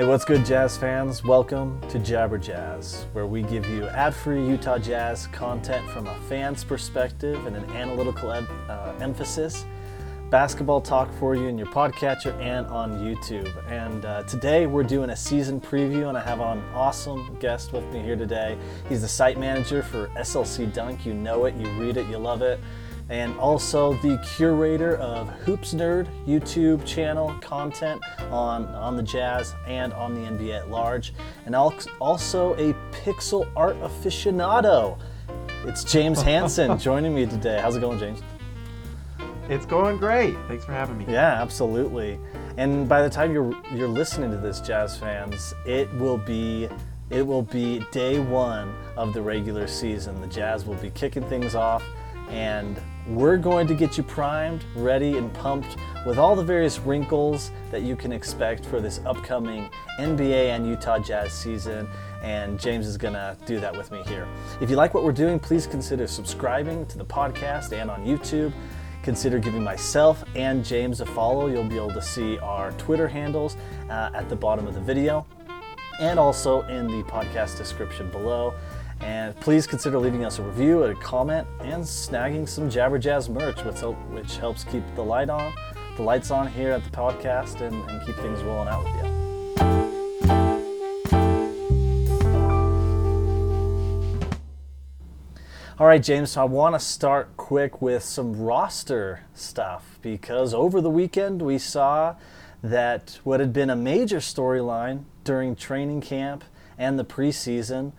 Hey, what's good, Jazz fans? Welcome to Jabber Jazz, where we give you ad free Utah Jazz content from a fan's perspective and an analytical em- uh, emphasis. Basketball talk for you in your podcatcher and on YouTube. And uh, today we're doing a season preview, and I have an awesome guest with me here today. He's the site manager for SLC Dunk. You know it, you read it, you love it and also the curator of Hoops Nerd YouTube channel content on, on the Jazz and on the NBA at large, and also a pixel art aficionado. It's James Hansen joining me today. How's it going, James? It's going great. Thanks for having me. Yeah, absolutely. And by the time you're you're listening to this, Jazz fans, it will be it will be day one of the regular season. The Jazz will be kicking things off, and we're going to get you primed, ready, and pumped with all the various wrinkles that you can expect for this upcoming NBA and Utah Jazz season. And James is going to do that with me here. If you like what we're doing, please consider subscribing to the podcast and on YouTube. Consider giving myself and James a follow. You'll be able to see our Twitter handles uh, at the bottom of the video and also in the podcast description below. And please consider leaving us a review, a comment, and snagging some Jabber Jazz merch, which, which helps keep the light on, the lights on here at the podcast, and, and keep things rolling out with you. All right, James, so I want to start quick with some roster stuff because over the weekend we saw that what had been a major storyline during training camp and the preseason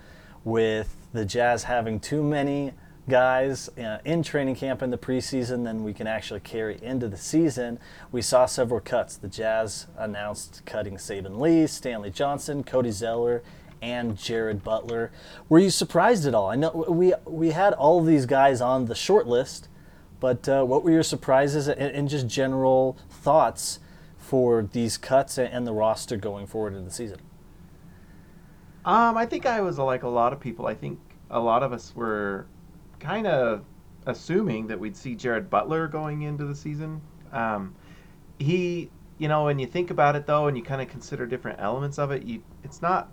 with the Jazz having too many guys uh, in training camp in the preseason than we can actually carry into the season. We saw several cuts. The Jazz announced cutting Saben Lee, Stanley Johnson, Cody Zeller, and Jared Butler. Were you surprised at all? I know we we had all of these guys on the short list, but uh, what were your surprises and, and, just general thoughts for these cuts and the roster going forward in the season? Um, I think I was like a lot of people. I think a lot of us were kind of assuming that we'd see Jared Butler going into the season. Um, he, you know, when you think about it though, and you kind of consider different elements of it, you it's not.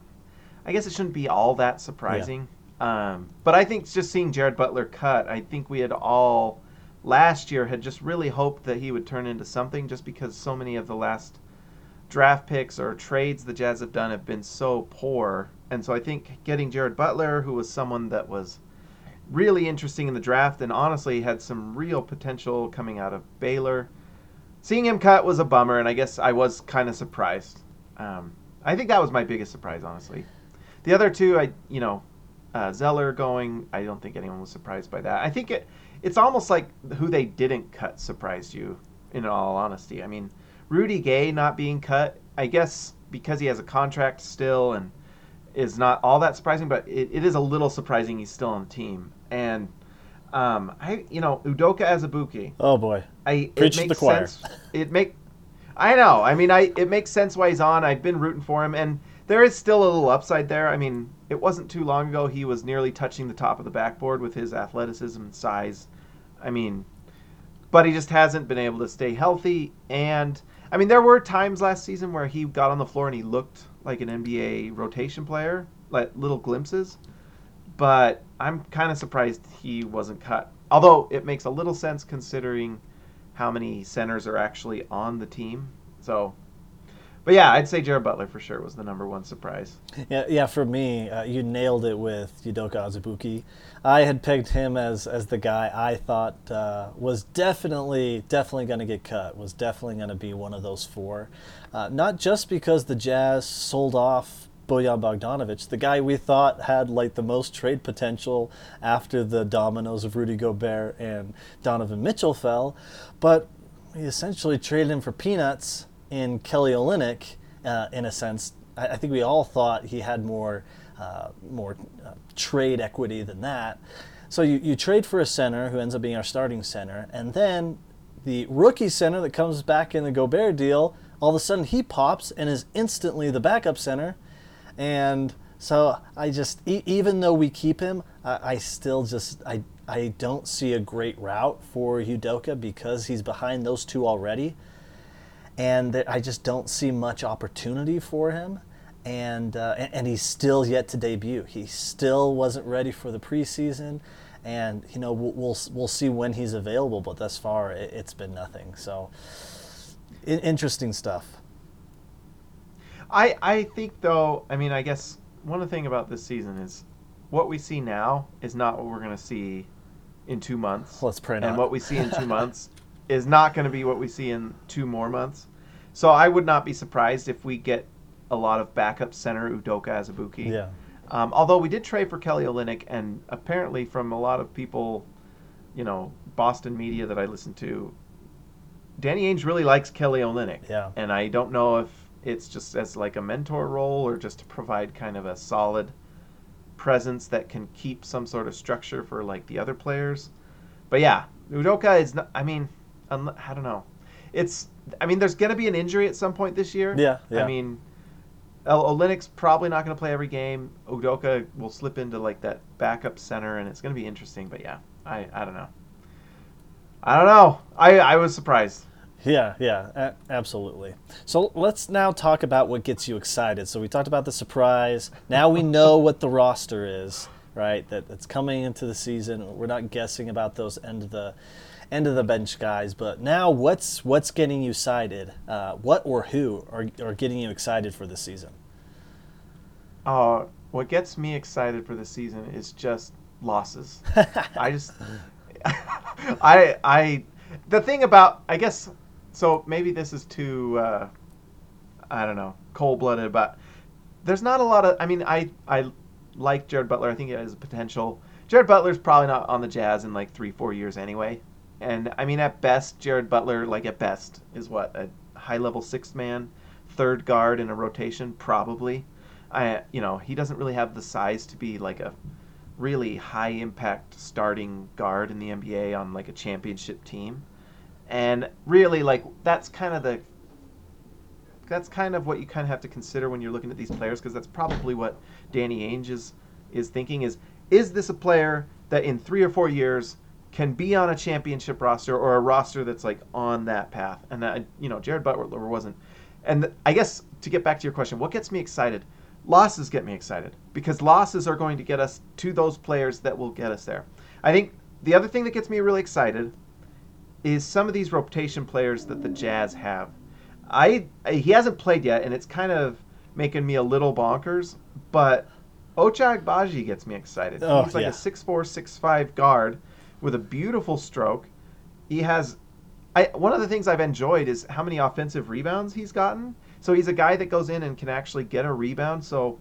I guess it shouldn't be all that surprising. Yeah. Um, but I think just seeing Jared Butler cut, I think we had all last year had just really hoped that he would turn into something, just because so many of the last draft picks or trades the Jazz have done have been so poor and so I think getting Jared Butler, who was someone that was really interesting in the draft and honestly had some real potential coming out of Baylor, seeing him cut was a bummer, and I guess I was kind of surprised. Um, I think that was my biggest surprise, honestly. The other two, I you know, uh, Zeller going, I don't think anyone was surprised by that. I think it, it's almost like who they didn't cut surprised you. In all honesty, I mean, Rudy Gay not being cut, I guess because he has a contract still and is not all that surprising, but it, it is a little surprising he's still on the team. And um, I, you know, Udoka Azubuike. Oh boy, I Preach it makes the choir. sense. It make, I know. I mean, I it makes sense why he's on. I've been rooting for him, and there is still a little upside there. I mean, it wasn't too long ago he was nearly touching the top of the backboard with his athleticism and size. I mean, but he just hasn't been able to stay healthy. And I mean, there were times last season where he got on the floor and he looked like an NBA rotation player, like little glimpses. But I'm kind of surprised he wasn't cut. Although it makes a little sense considering how many centers are actually on the team. So, but yeah, I'd say Jared Butler for sure was the number one surprise. Yeah, yeah. For me, uh, you nailed it with Udoka Azubuike. I had pegged him as as the guy I thought uh, was definitely definitely going to get cut. Was definitely going to be one of those four. Uh, not just because the Jazz sold off Bojan Bogdanovic, the guy we thought had like the most trade potential after the dominoes of Rudy Gobert and Donovan Mitchell fell, but we essentially traded him for peanuts in Kelly Olynyk. Uh, in a sense, I, I, think we all thought he had more uh, more uh, trade equity than that. So you, you trade for a center who ends up being our starting center, and then the rookie center that comes back in the Gobert deal all of a sudden he pops and is instantly the backup center. And so I just, e- even though we keep him, I, I still just, I, I don't see a great route for Udoka because he's behind those two already. And I just don't see much opportunity for him. and, uh, and and he's still yet to debut. He still wasn't ready for the preseason, and you know we'll we'll, we'll see when he's available. But thus far, it, has been nothing. So I- interesting stuff. I I think though, I mean, I guess one thing about this season is what we see now is not what we're going to see in two months. Let's pray And not. what we see in two months is not going to be what we see in two more months. So I would not be surprised if we get a lot of backup center Udoka Azubuike. Yeah. Um, although we did trade for Kelly Olynyk, and apparently from a lot of people, you know, Boston media that I listen to, Danny Ainge really likes Kelly Olynyk. Yeah. And I don't know if it's just as like a mentor role or just to provide kind of a solid presence that can keep some sort of structure for like the other players. But yeah, Udoka is not. I mean, I don't know. It's. I mean, there's going to be an injury at some point this year. Yeah, yeah. I mean, O- Olynyk's probably not going to play every game. Udoka will slip into like that backup center, and it's going to be interesting. But yeah, I I don't know. I don't know. I I was surprised. Yeah, yeah, a- absolutely. So let's now talk about what gets you excited. So we talked about the surprise. Now we know what the roster is, right? That that's coming into the season. We're not guessing about those end of the end of the bench guys, but now what's what's getting you excited? Uh, what or who are are getting you excited for this season? Uh, what gets me excited for the season is just losses. I just, I, I, the thing about, I guess, so maybe this is too, uh, I don't know, cold blooded, but there's not a lot of, I mean, I, I like Jared Butler. I think he has potential. Jared Butler's probably not on the Jazz in like three, four years anyway. And I mean, at best, Jared Butler, like at best, is what a high level sixth man, third guard in a rotation, probably. I, you know, he doesn't really have the size to be like a really high impact starting guard in the NBA on like a championship team. And really, like that's kind of the that's kind of what you kind of have to consider when you're looking at these players because that's probably what Danny Ainge is is thinking is is this a player that in three or four years can be on a championship roster or a roster that's like on that path and that, you know Jared Butler wasn't and I guess to get back to your question what gets me excited losses get me excited because losses are going to get us to those players that will get us there I think the other thing that gets me really excited is some of these rotation players that the Jazz have I he hasn't played yet, and it's kind of making me a little bonkers. But Ochai Agbaji gets me excited. Oh, He's like yeah. a six four, six five guard with a beautiful stroke. He has. I, one of the things I've enjoyed is how many offensive rebounds he's gotten. So he's a guy that goes in and can actually get a rebound. So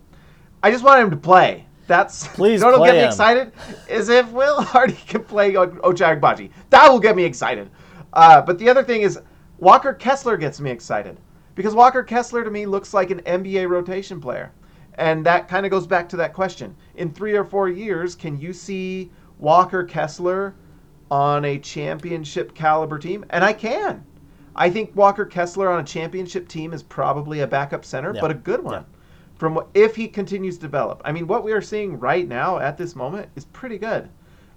I just want him to play. That's Please you know what'll play get me excited is if Will Hardy can play O- Ochai That will get me excited. Uh, but the other thing is Walker Kessler gets me excited because Walker Kessler to me looks like an NBA rotation player, and that kind of goes back to that question: in three or four years, can you see Walker Kessler on a championship caliber team? And I can. I think Walker Kessler on a championship team is probably a backup center, Yeah. but a good one. From what, if he continues to develop, I mean, what we are seeing right now at this moment is pretty good,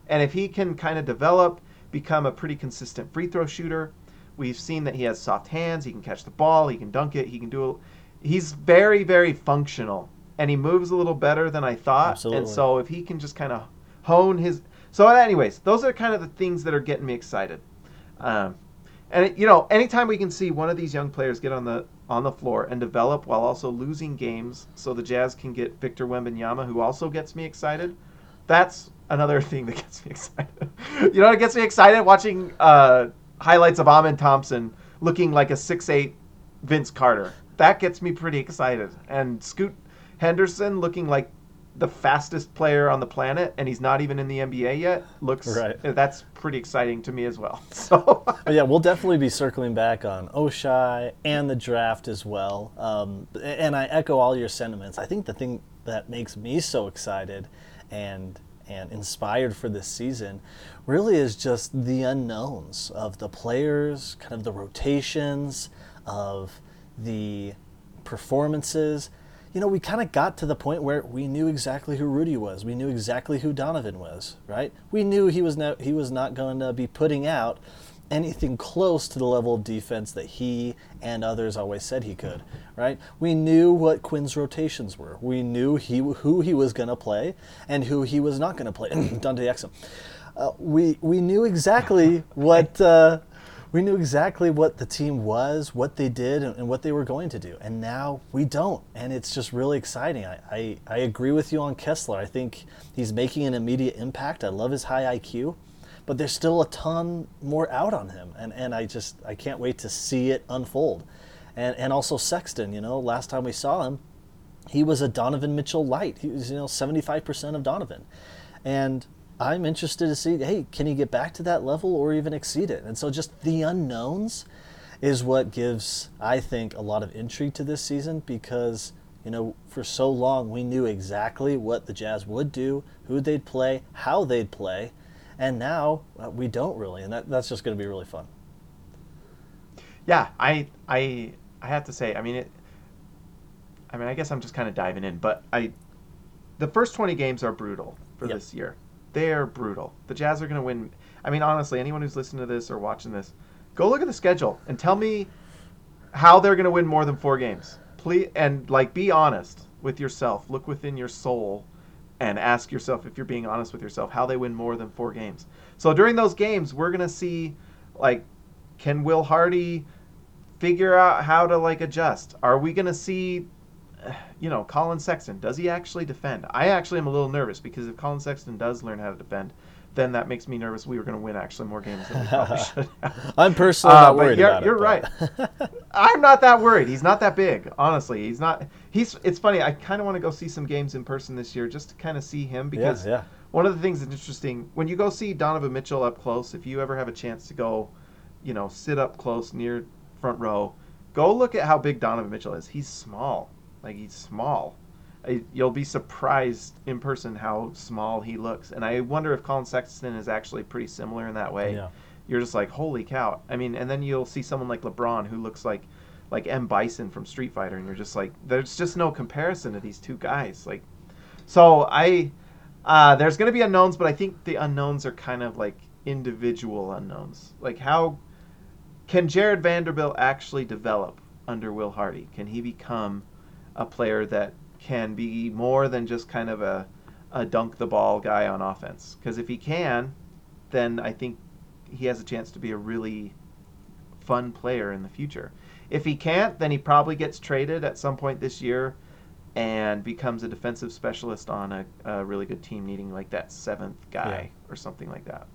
and if he can kind of develop, become a pretty consistent free throw shooter, we've seen that he has soft hands. He can catch the ball. He can dunk it. He can do. He's very very functional, and he moves a little better than I thought. Absolutely. And so if he can just kind of hone his. So anyways, those are kind of the things that are getting me excited. Um, and you know, anytime we can see one of these young players get on the on the floor and develop while also losing games, so the Jazz can get Victor Wembanyama, who also gets me excited. That's another thing that gets me excited. you know, what gets me excited watching uh, highlights of Amen Thompson looking like a six eight Vince Carter. That gets me pretty excited. And Scoot Henderson looking like the fastest player on the planet, and he's not even in the NBA yet. Looks Right. That's pretty exciting to me as well. So. But yeah, we'll definitely be circling back on Ochai and the draft as well. Um, and I echo all your sentiments. I think the thing that makes me so excited and and inspired for this season really is just the unknowns of the players, kind of the rotations, of the performances. You know, we kind of got to the point where we knew exactly who Rudy was. We knew exactly who Donovan was, right? We knew he was not he was not going to be putting out anything close to the level of defense that he and others always said he could, right? We knew what Quinn's rotations were. We knew he who he was going to play and who he was not going to play. Dante Exum. Uh, we we knew exactly what uh, we knew exactly what the team was, what they did, and, and, what they were going to do. And now we don't. And it's just really exciting. I, I, I agree with you on Kessler. I think he's making an immediate impact. I love his high IQ, but there's still a ton more out on him. And, and I just I can't wait to see it unfold. And, and also Sexton, you know, last time we saw him, he was a Donovan Mitchell light. He was, you know, 75% of Donovan. And I'm interested to see, hey, can he get back to that level or even exceed it? And so just the unknowns is what gives, I think, a lot of intrigue to this season because, you know, for so long we knew exactly what the Jazz would do, who they'd play, how they'd play, and now uh, we don't really, and that, that's just going to be really fun. Yeah, I I I have to say, I mean it. I mean, I guess I'm just kind of diving in, but I, the first 20 games are brutal for yep. this year they're brutal. The Jazz are going to win. I mean, honestly, anyone who's listening to this or watching this, go look at the schedule and tell me how they're going to win more than four games. Please, and like, be honest with yourself. Look within your soul and ask yourself if you're being honest with yourself how they win more than four games. So during those games, we're going to see, like, can Will Hardy figure out how to like adjust? Are we going to see you know, Colin Sexton, does he actually defend? I actually am a little nervous because if Colin Sexton does learn how to defend, then that makes me nervous. We were going to win actually more games than we probably should. Have. I'm personally uh, not worried you're, about you're it. You're right. I'm not that worried. He's not that big, honestly. He's not. He's. It's funny. I kind of want to go see some games in person this year just to kind of see him because yeah, yeah. one of the things that's interesting when you go see Donovan Mitchell up close. If you ever have a chance to go, you know, sit up close near front row, go look at how big Donovan Mitchell is. He's small like he's small. I, you'll be surprised in person how small he looks. And I wonder if Colin Sexton is actually pretty similar in that way. Yeah. You're just like, holy cow. I mean, and then you'll see someone like LeBron who looks like like M Bison from Street Fighter, and you're just like, there's just no comparison to these two guys. Like, so I, uh, there's going to be unknowns, but I think the unknowns are kind of like individual unknowns. Like, how can Jarred Vanderbilt actually develop under Will Hardy? Can he become a player that can be more than just kind of a, a dunk the ball guy on offense. Because if he can, then I think he has a chance to be a really fun player in the future. If he can't, then he probably gets traded at some point this year and becomes a defensive specialist on a, a really good team needing like that seventh guy yeah. or something like that.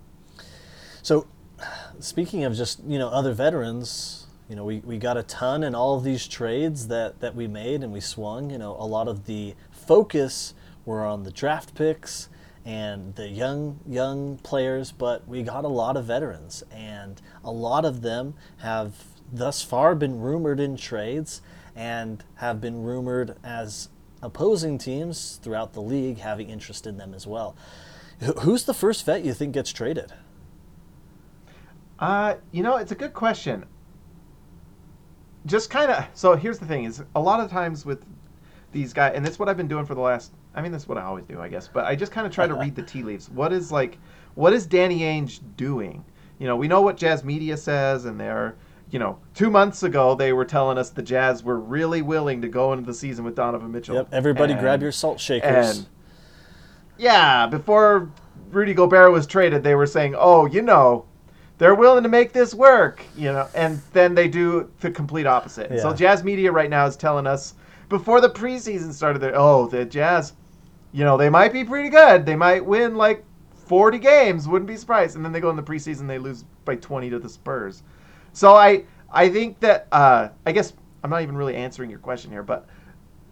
So, speaking of just you know other veterans, you know, we, we got a ton in all of these trades that, that we made and we swung. You know, a lot of the focus were on the draft picks and the young young players, but we got a lot of veterans, and a lot of them have thus far been rumored in trades and have been rumored as opposing teams throughout the league having interest in them as well. Who's the first vet you think gets traded? Uh, you know, it's a good question just kind of so here's the thing is a lot of times with these guys and that's what i've been doing for the last i mean that's what i always do i guess but i just kind of try to uh-huh. read the tea leaves. What is like what is danny ainge doing? You know we know what jazz media says and they're you know two months ago they were telling us the jazz were really willing to go into the season with donovan mitchell. Yep everybody and, grab your salt shakers. and yeah before rudy gobert was traded they were saying oh you know they're willing to make this work, you know, and then they do the complete opposite. Yeah. So Jazz Media right now is telling us before the preseason started, that oh, the Jazz, you know, they might be pretty good. They might win like 40 games, wouldn't be surprised. And then they go in the preseason, they lose by 20 to the Spurs. So I I think that uh, I guess I'm not even really answering your question here, but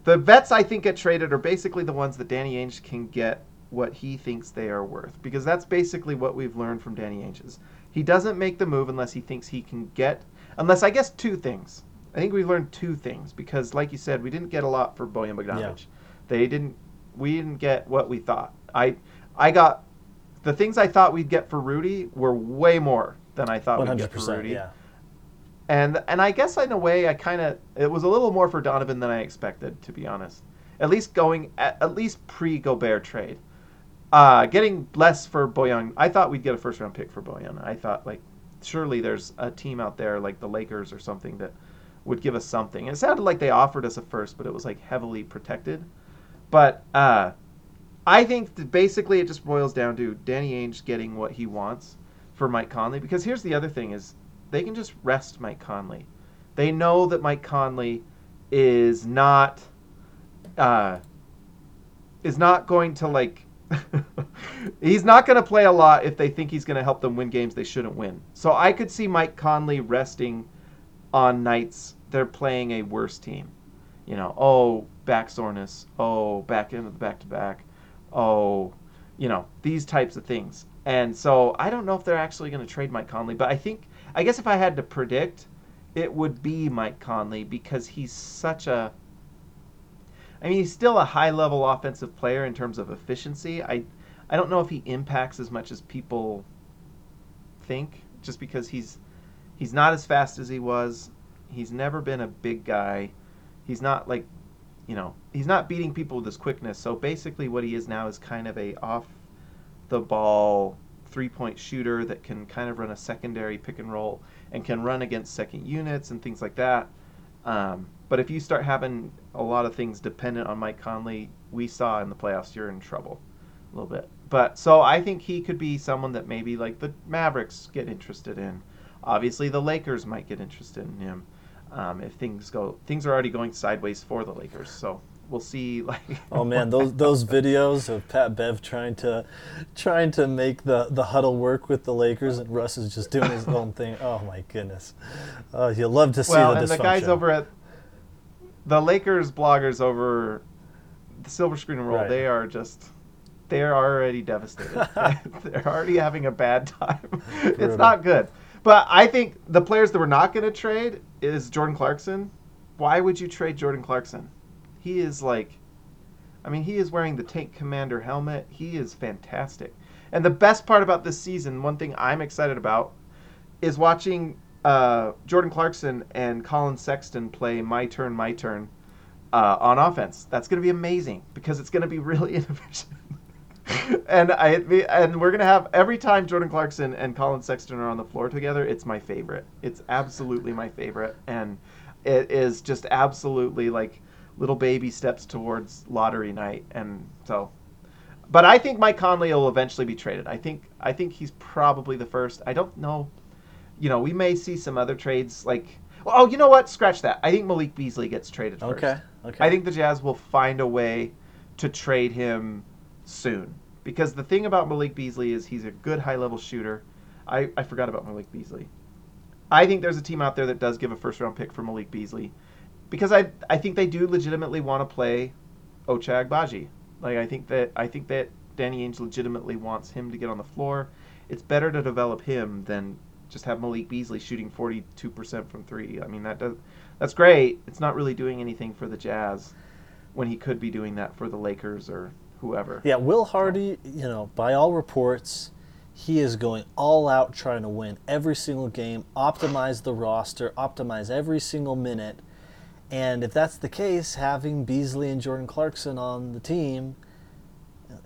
the vets I think get traded are basically the ones that Danny Ainge can get what he thinks they are worth because that's basically what we've learned from Danny Ainge's. He doesn't make the move unless he thinks he can get, unless I guess two things. I think we've learned two things because, like you said, we didn't get a lot for Bojan Bogdanovic. Yeah. They didn't. We didn't get what we thought. I, I got the things I thought we'd get for Rudy were way more than I thought we'd get for Rudy. Yeah. And and I guess in a way I kind of it was a little more for Donovan than I expected to be honest. At least going at, at least pre Gobert trade. Uh, getting less for Bojan. I thought we'd get a first round pick for Bojan. I thought like surely there's a team out there like the Lakers or something that would give us something. And it sounded like they offered us a first, but it was like heavily protected. But uh, I think basically it just boils down to Danny Ainge getting what he wants for Mike Conley. Because here's the other thing: is they can just rest Mike Conley. They know that Mike Conley is not uh, is not going to like. he's not going to play a lot if they think he's going to help them win games they shouldn't win. So I could see Mike Conley resting on nights they're playing a worse team. You know, oh, back soreness, oh, back into the back to back, oh, you know, these types of things. And so I don't know if they're actually going to trade Mike Conley, but I think, I guess if I had to predict, it would be Mike Conley because he's such a. I mean, he's still a high level offensive player in terms of efficiency. I, I don't know if he impacts as much as people think, just because he's he's not as fast as he was. He's never been a big guy. He's not like, you know, he's not beating people with his quickness. So basically, what he is now is kind of a off the ball three point shooter that can kind of run a secondary pick and roll and can run against second units and things like that. Um, but if you start having a lot of things dependent on Mike Conley, we saw in the playoffs you're in trouble a little bit. But so I think he could be someone that maybe like the Mavericks get interested in. Obviously, the Lakers might get interested in him um, if things go. Things are already going sideways for the Lakers, so we'll see. Like, oh man, those those videos of Pat Bev trying to trying to make the the huddle work with the Lakers, and Russ is just doing his own thing. Oh my goodness, uh, you love to see well, the and the guys over at the Lakers bloggers over the Silver Screen and Roll, right. they are just they're already devastated. they're already having a bad time. it's not good. But I think the players that we're not going to trade is Jordan Clarkson. Why would you trade Jordan Clarkson? He is like, I mean, he is wearing the Tank Commander helmet. He is fantastic. And the best part about this season, one thing I'm excited about, is watching uh, Jordan Clarkson and Colin Sexton play My Turn, My Turn uh, on offense. That's going to be amazing because it's going to be really inefficient and I and we're gonna have every time Jordan Clarkson and Colin Sexton are on the floor together, it's my favorite. It's absolutely my favorite, and it is just absolutely like little baby steps towards lottery night. And so, but I think Mike Conley will eventually be traded. I think I think he's probably the first. I don't know. You know, we may see some other trades like. Oh, you know what? Scratch that. I think Malik Beasley gets traded first. Okay. Okay. I think the Jazz will find a way to trade him soon. Because the thing about Malik Beasley is he's a good high level shooter. I, I forgot about Malik Beasley. I think there's a team out there that does give a first round pick for Malik Beasley. Because I I think they do legitimately want to play Ochai Agbaji. Like I think that I think that Danny Ainge legitimately wants him to get on the floor. It's better to develop him than just have Malik Beasley shooting 42% from 3. I mean that does that's great. It's not really doing anything for the Jazz when he could be doing that for the Lakers or whoever. Yeah, Will Hardy, you know, by all reports, he is going all out trying to win every single game, optimize the roster, optimize every single minute. And if that's the case, having Beasley and Jordan Clarkson on the team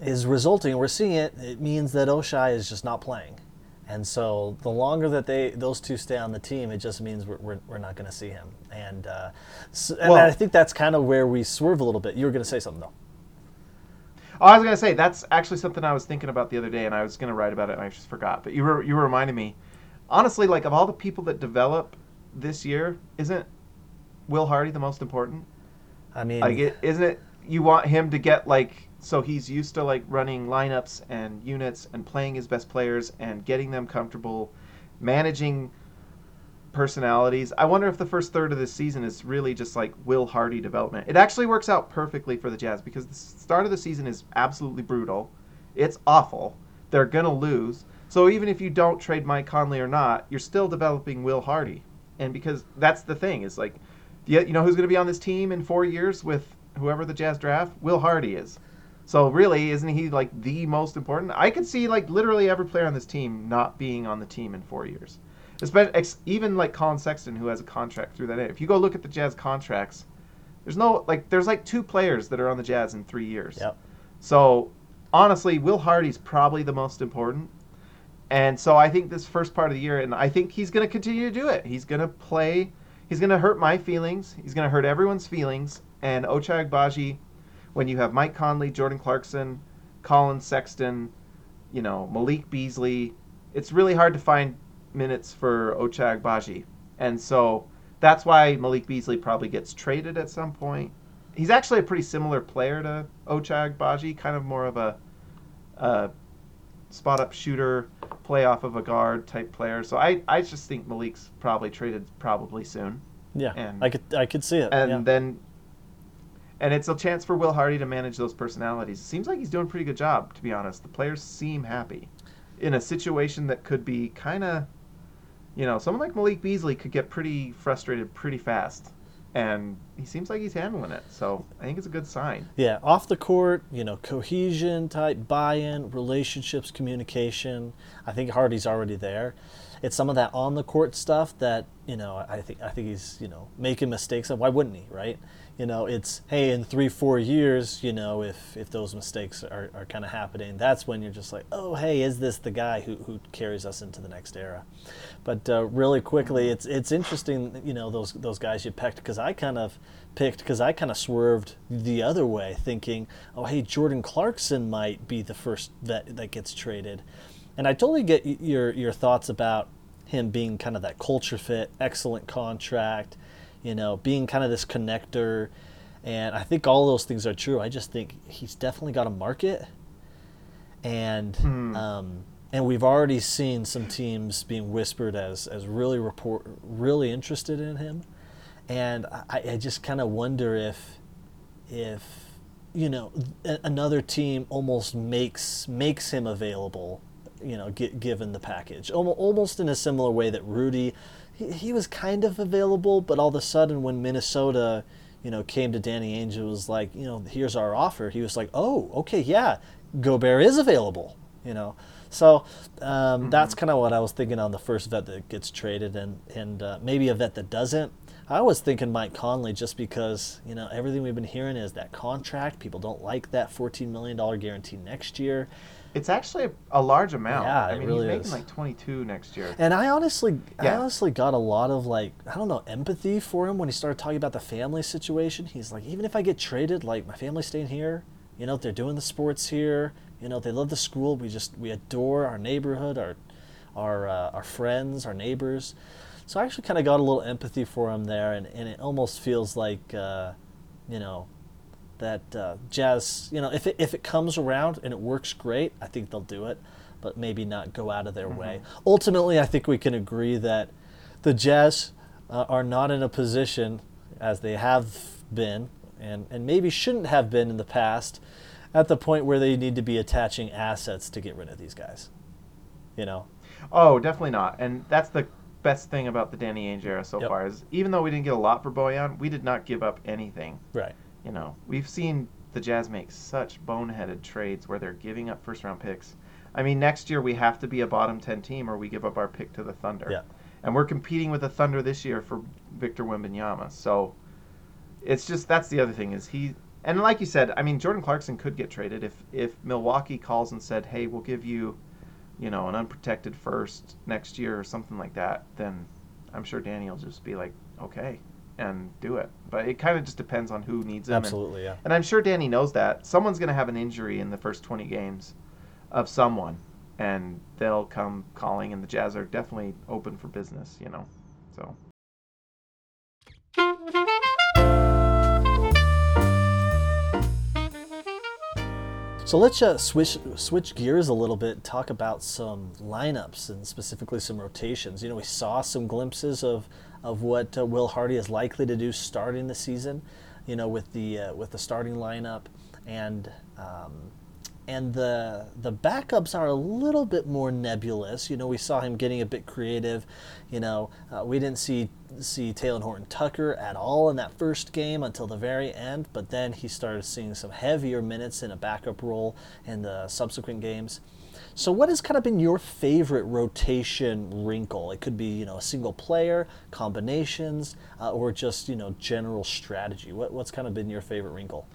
is resulting. We're seeing it. It means that Ochai is just not playing. And so the longer that they those two stay on the team, it just means we're, we're, we're not going to see him. And, uh, so, and well, I think that's kind of where we swerve a little bit. You were going to say something though. Oh, I was gonna say that's actually something I was thinking about the other day, and I was gonna write about it, and I just forgot. But you were you were reminding me. Honestly, like of all the people that develop this year, isn't Will Hardy the most important? I mean, like, isn't it? You want him to get like so he's used to like running lineups and units and playing his best players and getting them comfortable, managing personalities. I wonder if the first third of this season is really just like Will Hardy development. It actually works out perfectly for the Jazz because the start of the season is absolutely brutal. It's awful. They're going to lose. So even if you don't trade Mike Conley or not, you're still developing Will Hardy. And because that's the thing is like you know who's going to be on this team in 4 years with whoever the Jazz draft? Will Hardy is. So really, isn't he like the most important? I could see like literally every player on this team not being on the team in 4 years. Especially, even like Colin Sexton, who has a contract through that. If you go look at the Jazz contracts, there's no like there's like two players that are on the Jazz in three years. Yep. So honestly, Will Hardy's probably the most important. and so I think this first part of the year, and I think he's going to continue to do it. He's going to play. He's going to hurt my feelings. He's going to hurt everyone's feelings. And Ochai Agbaji, when you have Mike Conley, Jordan Clarkson, Colin Sexton, you know Malik Beasley, it's really hard to find minutes for Ochai Agbaji, and so that's why Malik Beasley probably gets traded at some point. He's actually a pretty similar player to Ochai Agbaji, kind of more of a, a spot up shooter, play off of a guard type player. So I, I just think Malik's probably traded probably soon. Yeah, And- I could I could see it. And yeah. then and it's a chance for Will Hardy to manage those personalities. It seems like he's doing a pretty good job, to be honest. The players seem happy. In a situation that could be kind of, you know, someone like Malik Beasley could get pretty frustrated pretty fast. And he seems like he's handling it. So I think it's a good sign. Yeah, off the court, you know, cohesion type buy-in, relationships, communication. I think Hardy's already there. It's some of that on the court stuff that you know. I think I think he's you know making mistakes. And why wouldn't he, right? You know, it's hey, in three four years, you know, if if those mistakes are, are kind of happening, that's when you're just like, oh hey, is this the guy who who carries us into the next era? But uh, really quickly, it's it's interesting, you know, those those guys you picked because I kind of picked because I kind of swerved the other way, thinking, oh hey, Jordan Clarkson might be the first vet that gets traded, and I totally get your your thoughts about him being kind of that culture fit, excellent contract, you know, being kind of this connector, and I think all those things are true. I just think he's definitely got a market, and Hmm. um, and we've already seen some teams being whispered as as really report really interested in him, and I, I just kind of wonder if if you know another team almost makes makes him available you know gi- given the package almost in a similar way that Rudy he, he was kind of available but all of a sudden when Minnesota you know came to Danny Ainge was like you know here's our offer he was like oh okay yeah Gobert is available you know so um, that's kind of what I was thinking on the first vet that gets traded and and uh, maybe a vet that doesn't I was thinking Mike Conley just because, you know, everything we've been hearing is that contract. People don't like that $14 million guarantee next year. It's actually a, large amount. Yeah, I mean, really he's making is. like 22 next year. And I honestly, I honestly got a lot of like, I don't know, empathy for him when he started talking about the family situation. He's like, even if I get traded, like my family's staying here. You know, they're doing the sports here. You know, they love the school. We just we adore our neighborhood, our our uh, our friends, our neighbors. So I actually kind of got a little empathy for him there, and, and it almost feels like, uh, you know, that uh, Jazz, you know, if it, if it comes around and it works great, I think they'll do it, but maybe not go out of their way. Ultimately, I think we can agree that the Jazz uh, are not in a position, as they have been, and, and maybe shouldn't have been in the past, at the point where they need to be attaching assets to get rid of these guys. You know? Oh, definitely not. And that's the best thing about the Danny Ainge era so Yep. far is even though we didn't get a lot for Bojan, we did not give up anything. Right. You know, we've seen the Jazz make such boneheaded trades where they're giving up first round picks. I mean, next year we have to be a bottom 10 team or we give up our pick to the Thunder. Yeah. And we're competing with the Thunder this year for Victor Wembanyama. So it's just that's the other thing is he and like you said, I mean Jordan Clarkson could get traded if if Milwaukee calls and said, "Hey, we'll give you, you know, an unprotected first next year or something like that," then I'm sure Danny will just be like, "Okay." And do it. But it kind of just depends on who needs him. and- Absolutely, yeah. and I'm sure Danny knows that. Someone's going to have an injury in the first 20 games of someone, and they'll come calling, and the Jazz are definitely open for business, you know. So. So let's uh, switch switch gears a little bit talk about some lineups and specifically some rotations. You know, we saw some glimpses of of what uh, Will Hardy is likely to do starting the season. You know, with the uh, with the starting lineup and um, and the the backups are a little bit more nebulous. You know, we saw him getting a bit creative. You know, uh, we didn't see see Talen Horton Tucker at all in that first game until the very end, but then he started seeing some heavier minutes in a backup role in the subsequent games. So, what has kind of been your favorite rotation wrinkle? It could be, you know, a single player, combinations, uh, or just, you know, general strategy. What, what's kind of been your favorite wrinkle?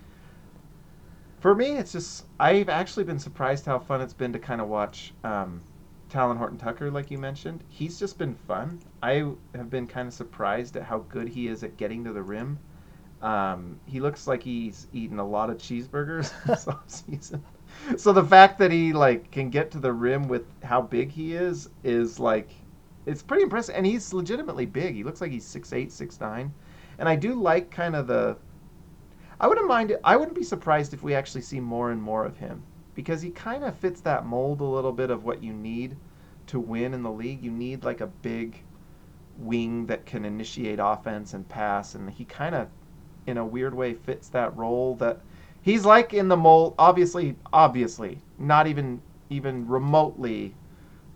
For me, it's just I've actually been surprised how fun it's been to kind of watch um, Talen Horton Tucker, like you mentioned, he's just been fun. I have been kind of surprised at how good he is at getting to the rim. Um, he looks like he's eaten a lot of cheeseburgers this offseason. So the fact that he like can get to the rim with how big he is is like it's pretty impressive. And he's legitimately big. He looks like he's six eight, six nine. And I do like kind of the I wouldn't mind it. I wouldn't be surprised if we actually see more and more of him because he kind of fits that mold a little bit of what you need to win in the league. You need like a big wing that can initiate offense and pass, and he kind of, in a weird way, fits that role. That he's like in the mold. Obviously, obviously, not even even remotely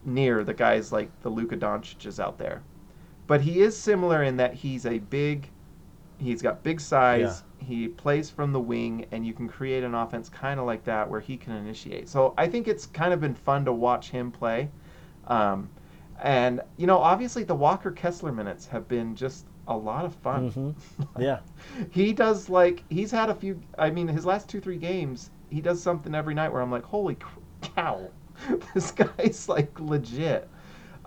near the guys like the Luka Doncic's out there, but he is similar in that he's a big. He's got big size. Yeah. He plays from the wing, and you can create an offense kind of like that where he can initiate. So I think it's kind of been fun to watch him play. Um, and you know, obviously the Walker Kessler minutes have been just a lot of fun. Mm-hmm. Yeah, he does like he's had a few. I mean, his last two three games, he does something every night where I'm like, holy cow, this guy's like legit.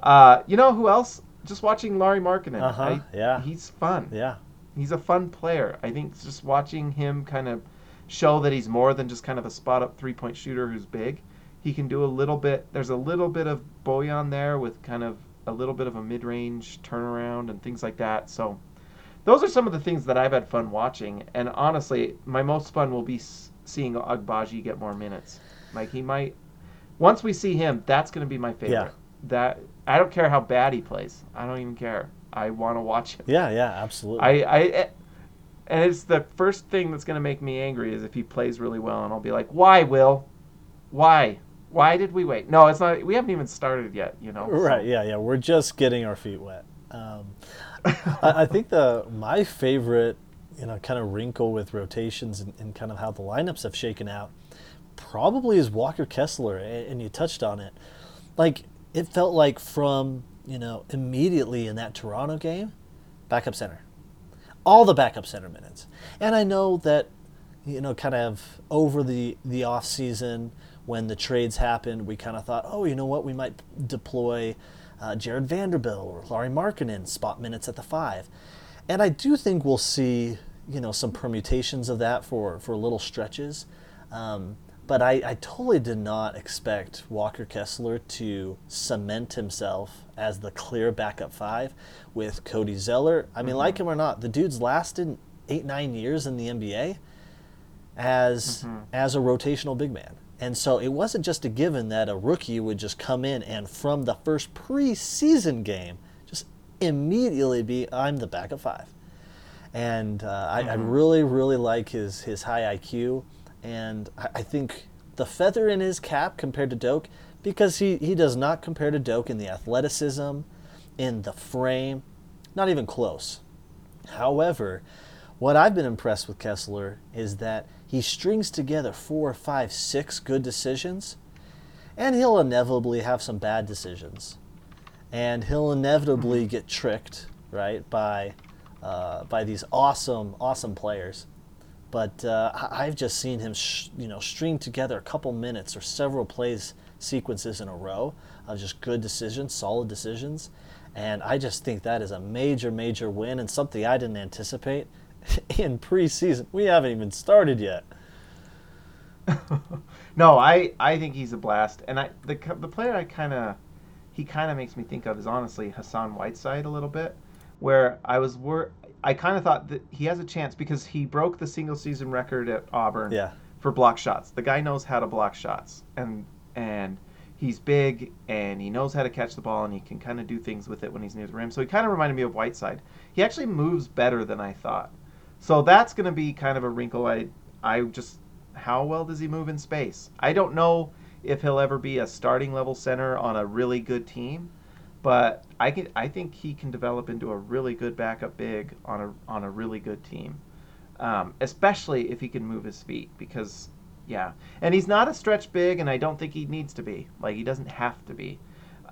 Uh, you know who else? Just watching Lauri Markkanen. Uh-huh. yeah, he's fun. Yeah, he's a fun player. I think just watching him kind of show that he's more than just kind of a spot up three point shooter who's big. He can do a little bit. There's a little bit of Bojan there with kind of a little bit of a mid range turnaround and things like that. So those are some of the things that I've had fun watching. And honestly, my most fun will be seeing Agbaji get more minutes. Like he might. Once we see him, that's going to be my favorite. Yeah. That I don't care how bad he plays. I don't even care. I want to watch him. Yeah, yeah, absolutely. I, I, eh, and it's the first thing that's going to make me angry is if he plays really well, and I'll be like, "Why, Will? Why? Why did we wait? No, it's not. We haven't even started yet. You know. Right. So. Yeah. Yeah. We're just getting our feet wet. Um, I, I, think the my favorite, you know, kind of wrinkle with rotations and, and, kind of how the lineups have shaken out, probably is Walker Kessler, and, and you touched on it. Like it felt like from you know, immediately in that Toronto game, backup center. All the backup center minutes. And I know that, you know, kind of over the, the off season when the trades happened, we kind of thought, oh, you know what, we might deploy uh, Jarred Vanderbilt or Lauri Markkanen spot minutes at the five. And I do think we'll see, you know, some permutations of that for, for little stretches. Um, but I, I totally did not expect Walker Kessler to cement himself as the clear backup five with Cody Zeller. I mean, mm-hmm. like him or not, the dude's lasted eight, nine years in the NBA as mm-hmm. as a rotational big man. And so it wasn't just a given that a rookie would just come in and from the first preseason game just immediately be I'm the backup five. And uh, mm-hmm. I, I, really, really like his his high IQ and I think the feather in his cap compared to Doke, because he, he does not compare to Doke in the athleticism, in the frame, not even close. However, what I've been impressed with Kessler is that he strings together four, five, six good decisions, and he'll inevitably have some bad decisions. And he'll inevitably get tricked, right, by, uh, by these awesome, awesome players. But uh, I've just seen him, sh- you know, string together a couple minutes or several plays sequences in a row of just good decisions, solid decisions, and I just think that is a major, major win and something I didn't anticipate in preseason. We haven't even started yet. no, I, I think he's a blast, and I the the player I kind of he kind of makes me think of is honestly Hassan Whiteside a little bit, where I was wor- I kind of thought that he has a chance because he broke the single season record at Auburn yeah. for block shots. The guy knows how to block shots, and and he's big and he knows how to catch the ball and he can kind of do things with it when he's near the rim. So he kind of reminded me of Whiteside. He actually moves better than I thought. So that's going to be kind of a wrinkle. I I just how well does he move in space? I don't know if he'll ever be a starting level center on a really good team. But I can I think he can develop into a really good backup big on a on a really good team, um, especially if he can move his feet because yeah, and he's not a stretch big, and I don't think he needs to be. Like he doesn't have to be.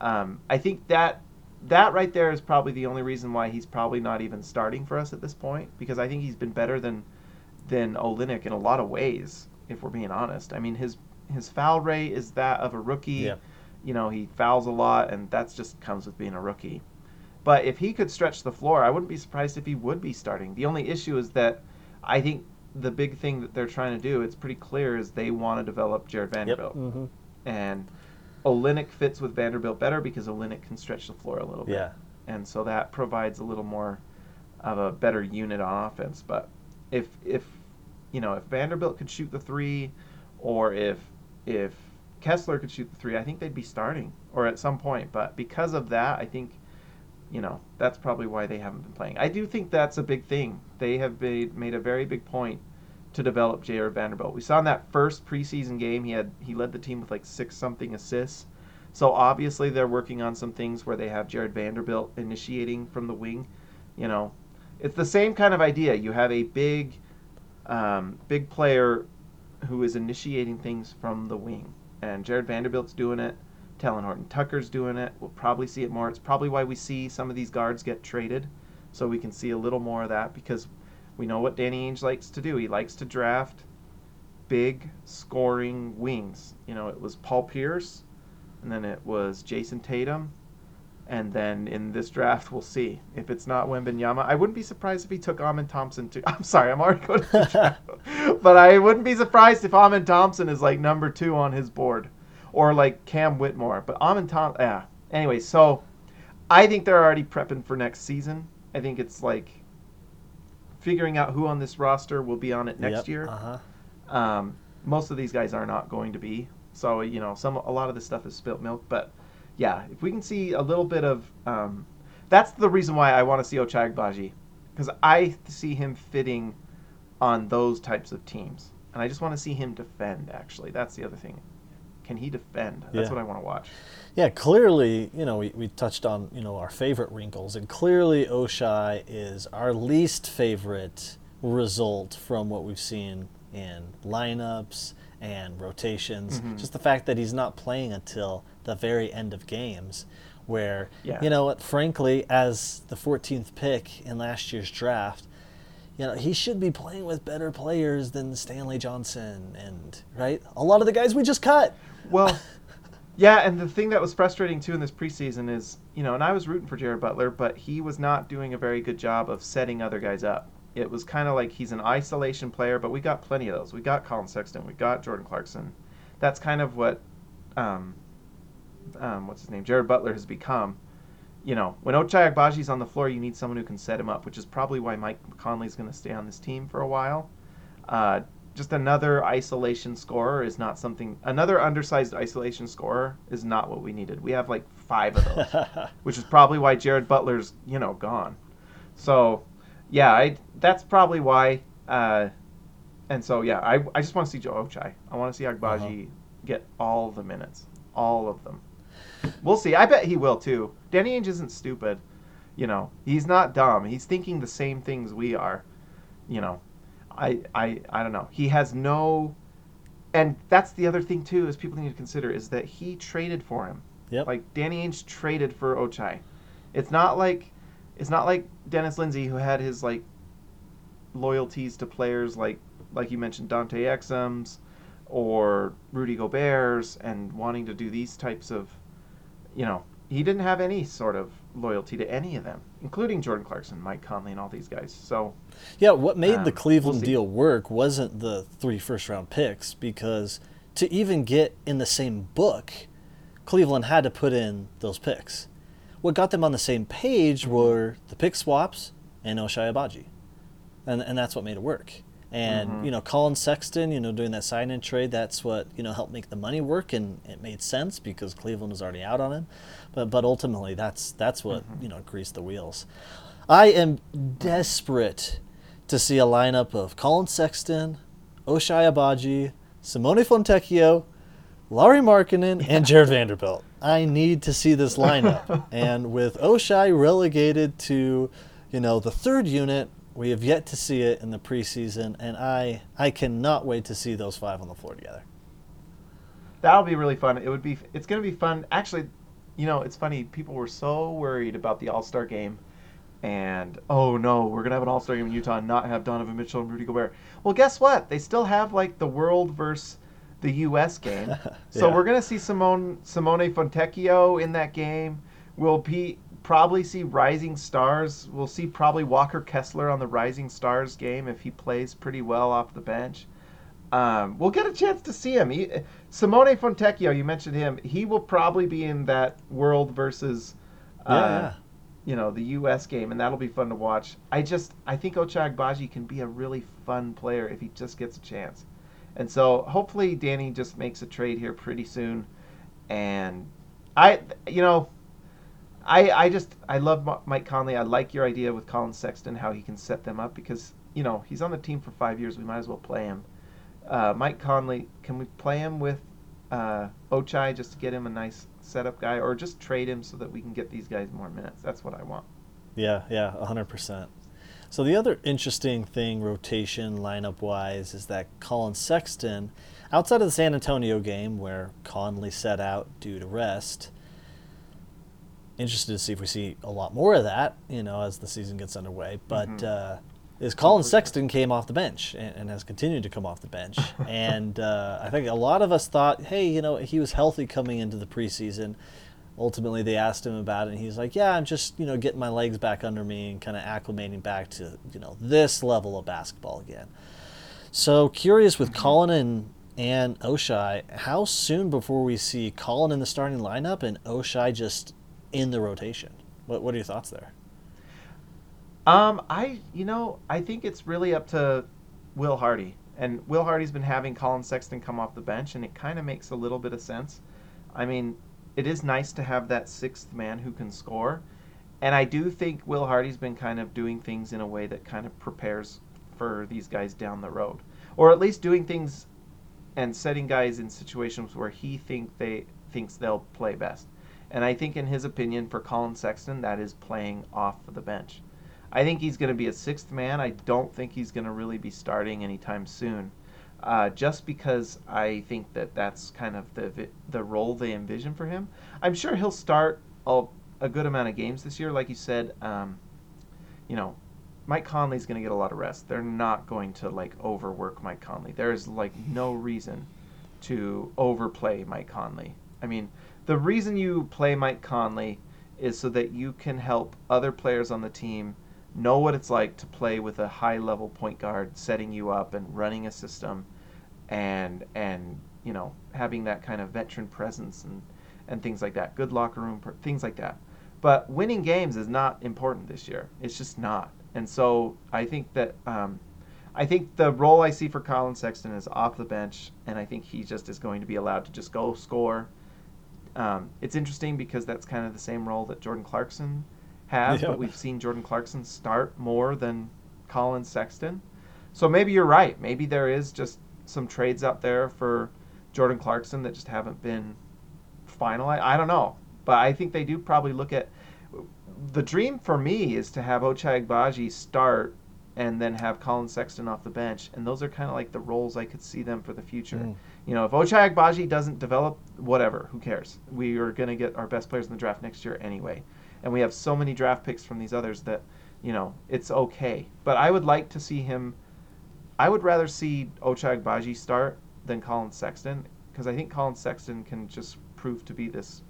Um, I think that that right there is probably the only reason why he's probably not even starting for us at this point because I think he's been better than than Olynyk in a lot of ways if we're being honest. I mean his his foul rate is that of a rookie. Yeah You know, he fouls a lot, and that's just comes with being a rookie. But if he could stretch the floor, I wouldn't be surprised if he would be starting. The only issue is that I think the big thing that they're trying to do, it's pretty clear, is they want to develop Jarred Vanderbilt. Yep. hmm And Olynyk fits with Vanderbilt better because Olynyk can stretch the floor a little bit. Yeah. And so that provides a little more of a better unit on offense. But if if you know if Vanderbilt could shoot the three, or if if Kessler could shoot the three, I think they'd be starting or at some point. But because of that, I think you know that's probably why they haven't been playing. I do think that's a big thing. They have made made a very big point to develop Jarred Vanderbilt. We saw in that first preseason game he had he led the team with like six something assists. So obviously they're working on some things where they have Jarred Vanderbilt initiating from the wing. You know, it's the same kind of idea. You have a big, um, big player who is initiating things from the wing, and Jarred Vanderbilt's doing it. Talen Horton Tucker's doing it. We'll probably see it more. It's probably why we see some of these guards get traded, so we can see a little more of that because we know what Danny Ainge likes to do. He likes to draft big scoring wings. You know, it was Paul Pierce, and then it was Jayson Tatum, and then in this draft we'll see if it's not Wembanyama. I wouldn't be surprised if he took Amen Thompson too. I'm sorry, I'm already going to the draft, but I wouldn't be surprised if Amen Thompson is like number two on his board, or like Cam Whitmore. But Amen Thompson, yeah. Anyway, so I think they're already prepping for next season. I think it's like figuring out who on this roster will be on it next Yep. year. Uh-huh. Um, most of these guys are not going to be. So you know, some a lot of this stuff is spilt milk. But yeah, if we can see a little bit of, um, that's the reason why I want to see Ochai Agbaji, because I see him fitting on those types of teams, and I just want to see him defend. Actually, that's the other thing. Can he defend? That's Yeah. what I want to watch. Yeah, clearly, you know, we, we touched on, you know, our favorite wrinkles, and clearly Ochai is our least favorite result from what we've seen in lineups and rotations. Mhm. Just the fact that he's not playing until the very end of games, where, Yeah. you know what, frankly, as the 14th pick in last year's draft, you know, he should be playing with better players than Stanley Johnson and, right? A lot of the guys we just cut. Well, yeah, and the thing that was frustrating too in this preseason is, you know, and I was rooting for Jared Butler, but he was not doing a very good job of setting other guys up. It was kind of like he's an isolation player, but we got plenty of those. We got Collin Sexton, we got Jordan Clarkson. That's kind of what, um, um, what's his name, Jared Butler has become. You know, when Ochai Agbaji's on the floor, you need someone who can set him up, which is probably why Mike Conley's going to stay on this team for a while. Uh, just another isolation scorer is not something. Another undersized isolation scorer is not what we needed. We have like five of those, which is probably why Jared Butler's you know gone. So, yeah, I that's probably why. Uh, and so yeah, I, I just want to see Joe Ochai. I want to see Agbaji get all the minutes, all of them. We'll see. I bet he will too. Danny Ainge isn't stupid. You know, he's not dumb. He's thinking the same things we are. You know, I I I don't know. He has no and that's the other thing too is people need to consider is that he traded for him. Yep. Like Danny Ainge traded for Ochai. It's not like it's not like Dennis Lindsey who had his like loyalties to players like like you mentioned Dante Exums or Rudy Gobert's and wanting to do these types of you know, he didn't have any sort of loyalty to any of them, including Jordan Clarkson, Mike Conley, and all these guys. So Yeah, what made Um, the Cleveland we'll deal work wasn't the three first round picks because to even get in the same book, Cleveland had to put in those picks. What got them on the same page Mm-hmm. were the pick swaps and Ochai Agbaji. And, and that's what made it work. And, Mhm. you know, Collin Sexton, you know, doing that sign in trade, that's what, you know, helped make the money work and it made sense because Cleveland was already out on him. But but ultimately that's that's what, Mm-hmm. you know, greased the wheels. I am desperate to see a lineup of Collin Sexton, Ochai Agbaji, Simone Fontecchio, Lauri Markkanen, and Jarred Vanderbilt. I need to see this lineup. and with Ochai relegated to, you know, the third unit, we have yet to see it in the preseason, and I I cannot wait to see those five on the floor together. That'll be really fun. It would be. It's going to be fun. Actually, you know, it's funny. People were so worried about the All Star game, and oh no, we're going to have an All Star game in Utah and not have Donovan Mitchell and Rudy Gobert. Well, guess what? They still have like the world versus the U.S. game. So we're gonna see Simone Simone Fontecchio in that game. We'll be probably see Rising Stars. We'll see probably Walker Kessler on the Rising Stars game if he plays pretty well off the bench. Um, we'll get a chance to see him. He, Simone Fontecchio, you mentioned him. He will probably be in that World versus, uh, Yeah, you know, the U.S. game, and that'll be fun to watch. I just, I think Ochai Agbaji can be a really fun player if he just gets a chance. And so hopefully Danny just makes a trade here pretty soon. And I, you know, I, I just I love Mike Conley. I like your idea with Collin Sexton how he can set them up because you know he's on the team for five years. We might as well play him. Uh, Mike Conley, can we play him with uh, Ochai just to get him a nice setup guy, or just trade him so that we can get these guys more minutes? That's what I want. Yeah, yeah, 100%. So the other interesting thing, rotation lineup wise, is that Collin Sexton, outside of the San Antonio game where Conley set out due to rest, interested to see if we see a lot more of that, you know, as the season gets underway. But Mhm. uh, is Collin Sexton came off the bench and, and has continued to come off the bench, and uh, I think a lot of us thought, hey, you know, he was healthy coming into the preseason. Ultimately, they asked him about it, and he's like, "Yeah, I'm just, you know, getting my legs back under me and kind of acclimating back to, you know, this level of basketball again." So curious with Collin and and Ochai, how soon before we see Collin in the starting lineup and Ochai just in the rotation? What What are your thoughts there? Um, I you know I think it's really up to Will Hardy, and Will Hardy's been having Collin Sexton come off the bench, and it kind of makes a little bit of sense. I mean, it is nice to have that sixth man who can score, and I do think Will Hardy's been kind of doing things in a way that kind of prepares for these guys down the road, or at least doing things and setting guys in situations where he think they thinks they'll play best. And I think in his opinion for Collin Sexton that is playing off the bench. I think he's going to be a sixth man. I don't think he's going to really be starting anytime soon. Uh, just because I think that that's kind of the the role they envision for him. I'm sure he'll start a, a good amount of games this year, like you said. Um, you know, Mike Conley's going to get a lot of rest. They're not going to like overwork Mike Conley. There's like no reason to overplay Mike Conley. I mean, the reason you play Mike Conley is so that you can help other players on the team know what it's like to play with a high level point guard setting you up and running a system and and you know having that kind of veteran presence and and things like that good locker room things like that. But winning games is not important this year. It's just not. And so i think that um, i think the role i see for collin sexton is off the bench and i think he just is going to be allowed to just go score um, it's interesting because that's kind of the same role that jordan clarkson has, Yeah. but we've seen Jordan Clarkson start more than Collin Sexton. So maybe you're right. Maybe there is just some trades out there for Jordan Clarkson that just haven't been finalized. I don't know, but I think they do probably look at the dream for me is to have Ochai Agbaji start and then have Collin Sexton off the bench, and those are kind of like the roles I could see them for the future. Mm. You know, if Ochai Agbaji doesn't develop, whatever, who cares? We are going to get our best players in the draft next year anyway and we have so many draft picks from these others that you know it's okay. But I would like to see him. I would rather see Ochai Agbaji start than Collin Sexton because I think Collin Sexton can just prove to be this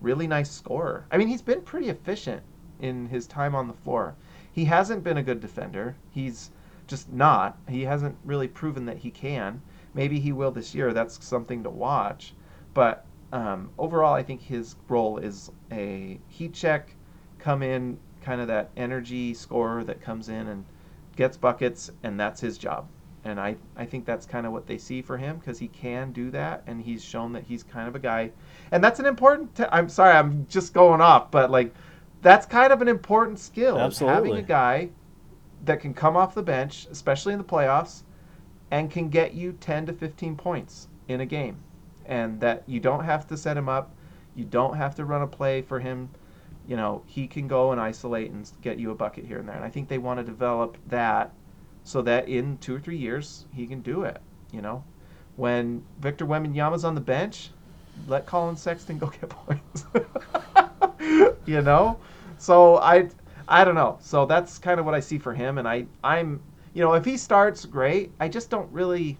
really nice scorer. I mean, he's been pretty efficient in his time on the floor. He hasn't been a good defender. He's just not. He hasn't really proven that he can. Maybe he will this year. That's something to watch. But um, overall, I think his role is a heat check, come in, kind of that energy scorer that comes in and gets buckets, and that's his job. And I, I think that's kind of what they see for him because he can do that, and he's shown that he's kind of a guy. And that's an important. T- I'm sorry, I'm just going off, but like, that's kind of an important skill. is Having a guy that can come off the bench, especially in the playoffs, and can get you 10 to 15 points in a game. And that you don't have to set him up, you don't have to run a play for him. You know, he can go and isolate and get you a bucket here and there. And I think they want to develop that so that in two or three years he can do it. You know, when Victor Wembanyama's on the bench, let Collin Sexton go get points. you know, so I I don't know. So that's kind of what I see for him, and I I'm you know if he starts great, I just don't really.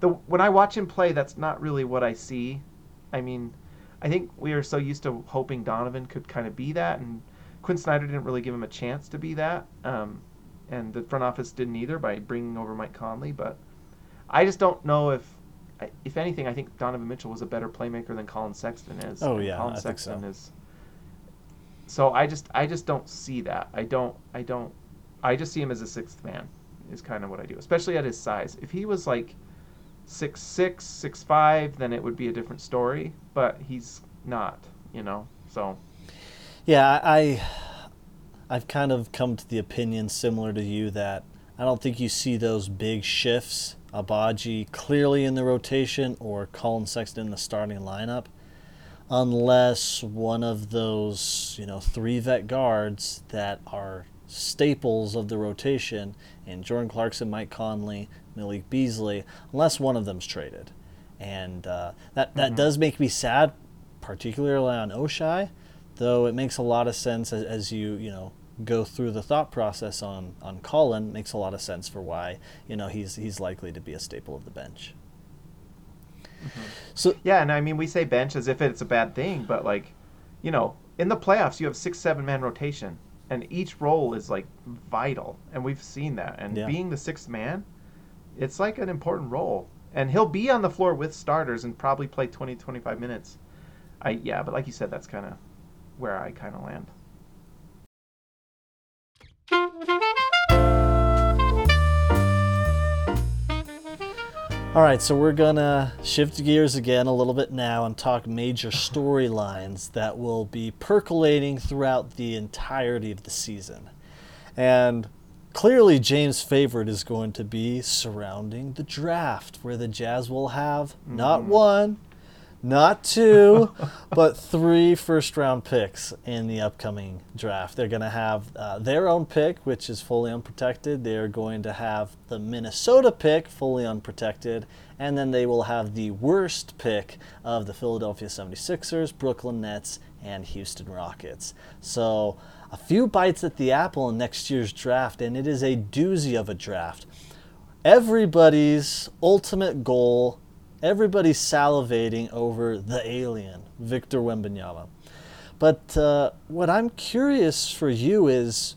the when I watch him play, that's not really what I see. I mean, I think we are so used to hoping Donovan could kind of be that, and Quinn Snyder didn't really give him a chance to be that, um, and the front office didn't either by bringing over Mike Conley. But I just don't know if, if anything, I think Donovan Mitchell was a better playmaker than Collin Sexton is. Oh yeah, Collin I think Sexton so. is. So I just I just don't see that. I don't I don't I just see him as a sixth man is kind of what I do, especially at his size. If he was like six six six five, then it would be a different story. But he's not, you know. So Yeah, I I've kind of come to the opinion similar to you that I don't think you see those big shifts. Agbaji clearly in the rotation or Collin Sexton in the starting lineup, unless one of those you know three vet guards that are staples of the rotation and Jordan Clarkson, Mike Conley, Malik Beasley, unless one of them's traded, and uh, that that does make me sad, particularly on Ochai though it makes a lot of sense as, as you you know go through the thought process on on Collin makes a lot of sense for why you know he's he's likely to be a staple of the bench. So yeah, and I mean we say bench as if it's a bad thing, but like, you know, in the playoffs you have six seven man rotation, and each role is like vital, and we've seen that. And Yeah. being the sixth man, it's like an important role, and he'll be on the floor with starters and probably play 20 25 minutes. I yeah, but like you said, that's kind of where I kind of land. All right, so we're gonna shift gears again a little bit now and talk major storylines that will be percolating throughout the entirety of the season, and. Clearly, James' favorite is going to be surrounding the draft, where the Jazz will have not mm-hmm. one, not two, but three first round picks in the upcoming draft. They're going to have uh, their own pick, which is fully unprotected. They're going to have the Minnesota pick, fully unprotected. And then they will have the worst pick of the Philadelphia 76ers, Brooklyn Nets, and Houston Rockets. So a few bites at the apple in next year's draft, and it is a doozy of a draft everybody's ultimate goal, everybody's salivating over the alien, Victor Wembanyama. But uh, what I'm curious for you is,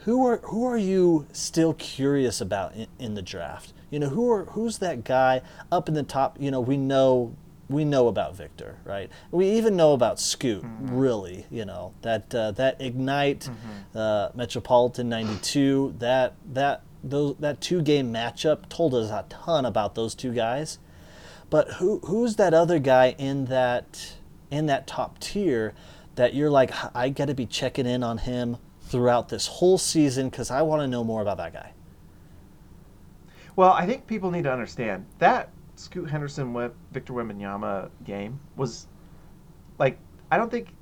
who are who are you still curious about in, in the draft? You know, who are who's that guy up in the top? You know, we know we know about Victor, right? We even know about Scoot, really. You know that uh, that ignite uh, Metropolitan '92. That that those that two game matchup told us a ton about those two guys. But who who's that other guy in that in that top tier that you're like I got to be checking in on him throughout this whole season because I want to know more about that guy. Well, I think people need to understand that Scoot Henderson Victor Wembanyama game was like I don't think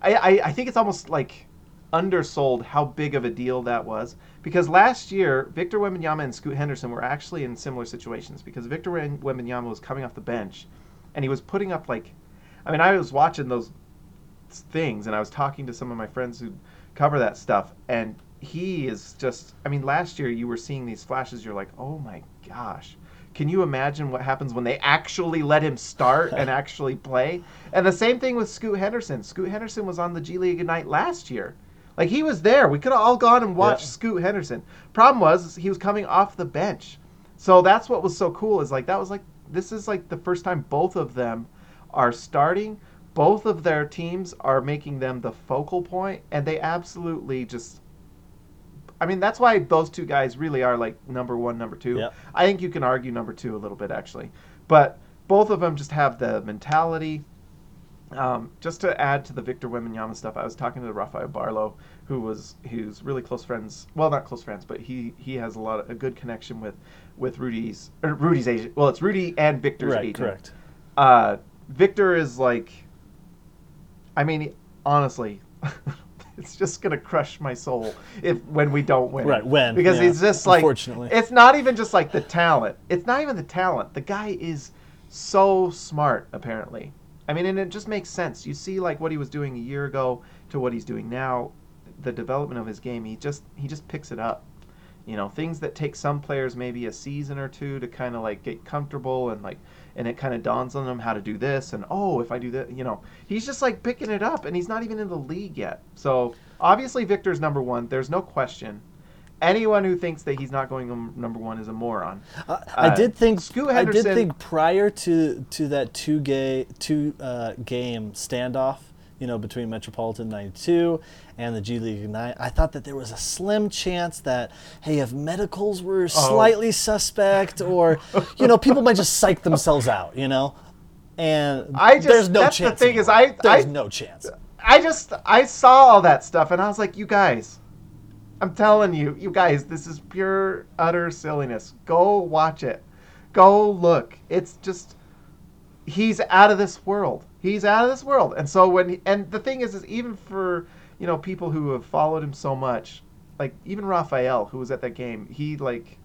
I, I I think it's almost like undersold how big of a deal that was because last year Victor Wembanyama and Scoot Henderson were actually in similar situations because Victor Wem- Wembanyama was coming off the bench and he was putting up like I mean I was watching those things and I was talking to some of my friends who cover that stuff and he is just I mean last year you were seeing these flashes you're like oh my gosh. Can you imagine what happens when they actually let him start and actually play? And the same thing with Scoot Henderson. Scoot Henderson was on the G League Ignite last year like he was there. We could have all gone and watched Yeah. Scoot Henderson. Problem was he was coming off the bench. So that's what was so cool is like that was like this is like the first time both of them are starting. Both of their teams are making them the focal point and they absolutely just I mean that's why those two guys really are like number 1 number 2 Yep. I think you can argue number 2 a little bit actually. But both of them just have the mentality um, just to add to the Victor Wembanyama stuff, I was talking to Rafael Barlow, who was who's really close friends. Well, not close friends, but he he has a lot of a good connection with with Rudy's or Rudy's agent. Well, it's Rudy and Victor's right, agent. correct. Uh, Victor is like, I mean, honestly, it's just gonna crush my soul if when we don't win. Right, when, because yeah, it's just like, unfortunately. it's not even just like the talent. It's not even the talent. The guy is so smart, apparently. I mean, and it just makes sense. You see, like what he was doing a year ago to what he's doing now, the development of his game. He just he just picks it up, You know, things that take some players maybe a season or two to kind of like get comfortable and like, and it kind of dawns on them how to do this and oh, if I do that, you know, he's just like picking it up and he's not even in the league yet. So obviously Victor's number one. There's no question. Anyone who thinks that he's not going num- number one is a moron. I, I Uh, did think Scoot I did think prior to to that two gay two uh, game standoff, you know, between Metropolitan 92 and the G League Ignite, I thought that there was a slim chance that hey, if medicals were slightly suspect or you know, people might just psych themselves out, you know. And I just- there's no that's the chance. thing is. I- there's I- no chance. I just I saw all that stuff and I was like, you guys, I'm telling you, you guys, this is pure utter silliness. Go watch it. Go look. It's just he's out of this world. He's out of this world. And so when he, and the thing is is even for, you know, people who have followed him so much, like even Raphael who was at that game, he like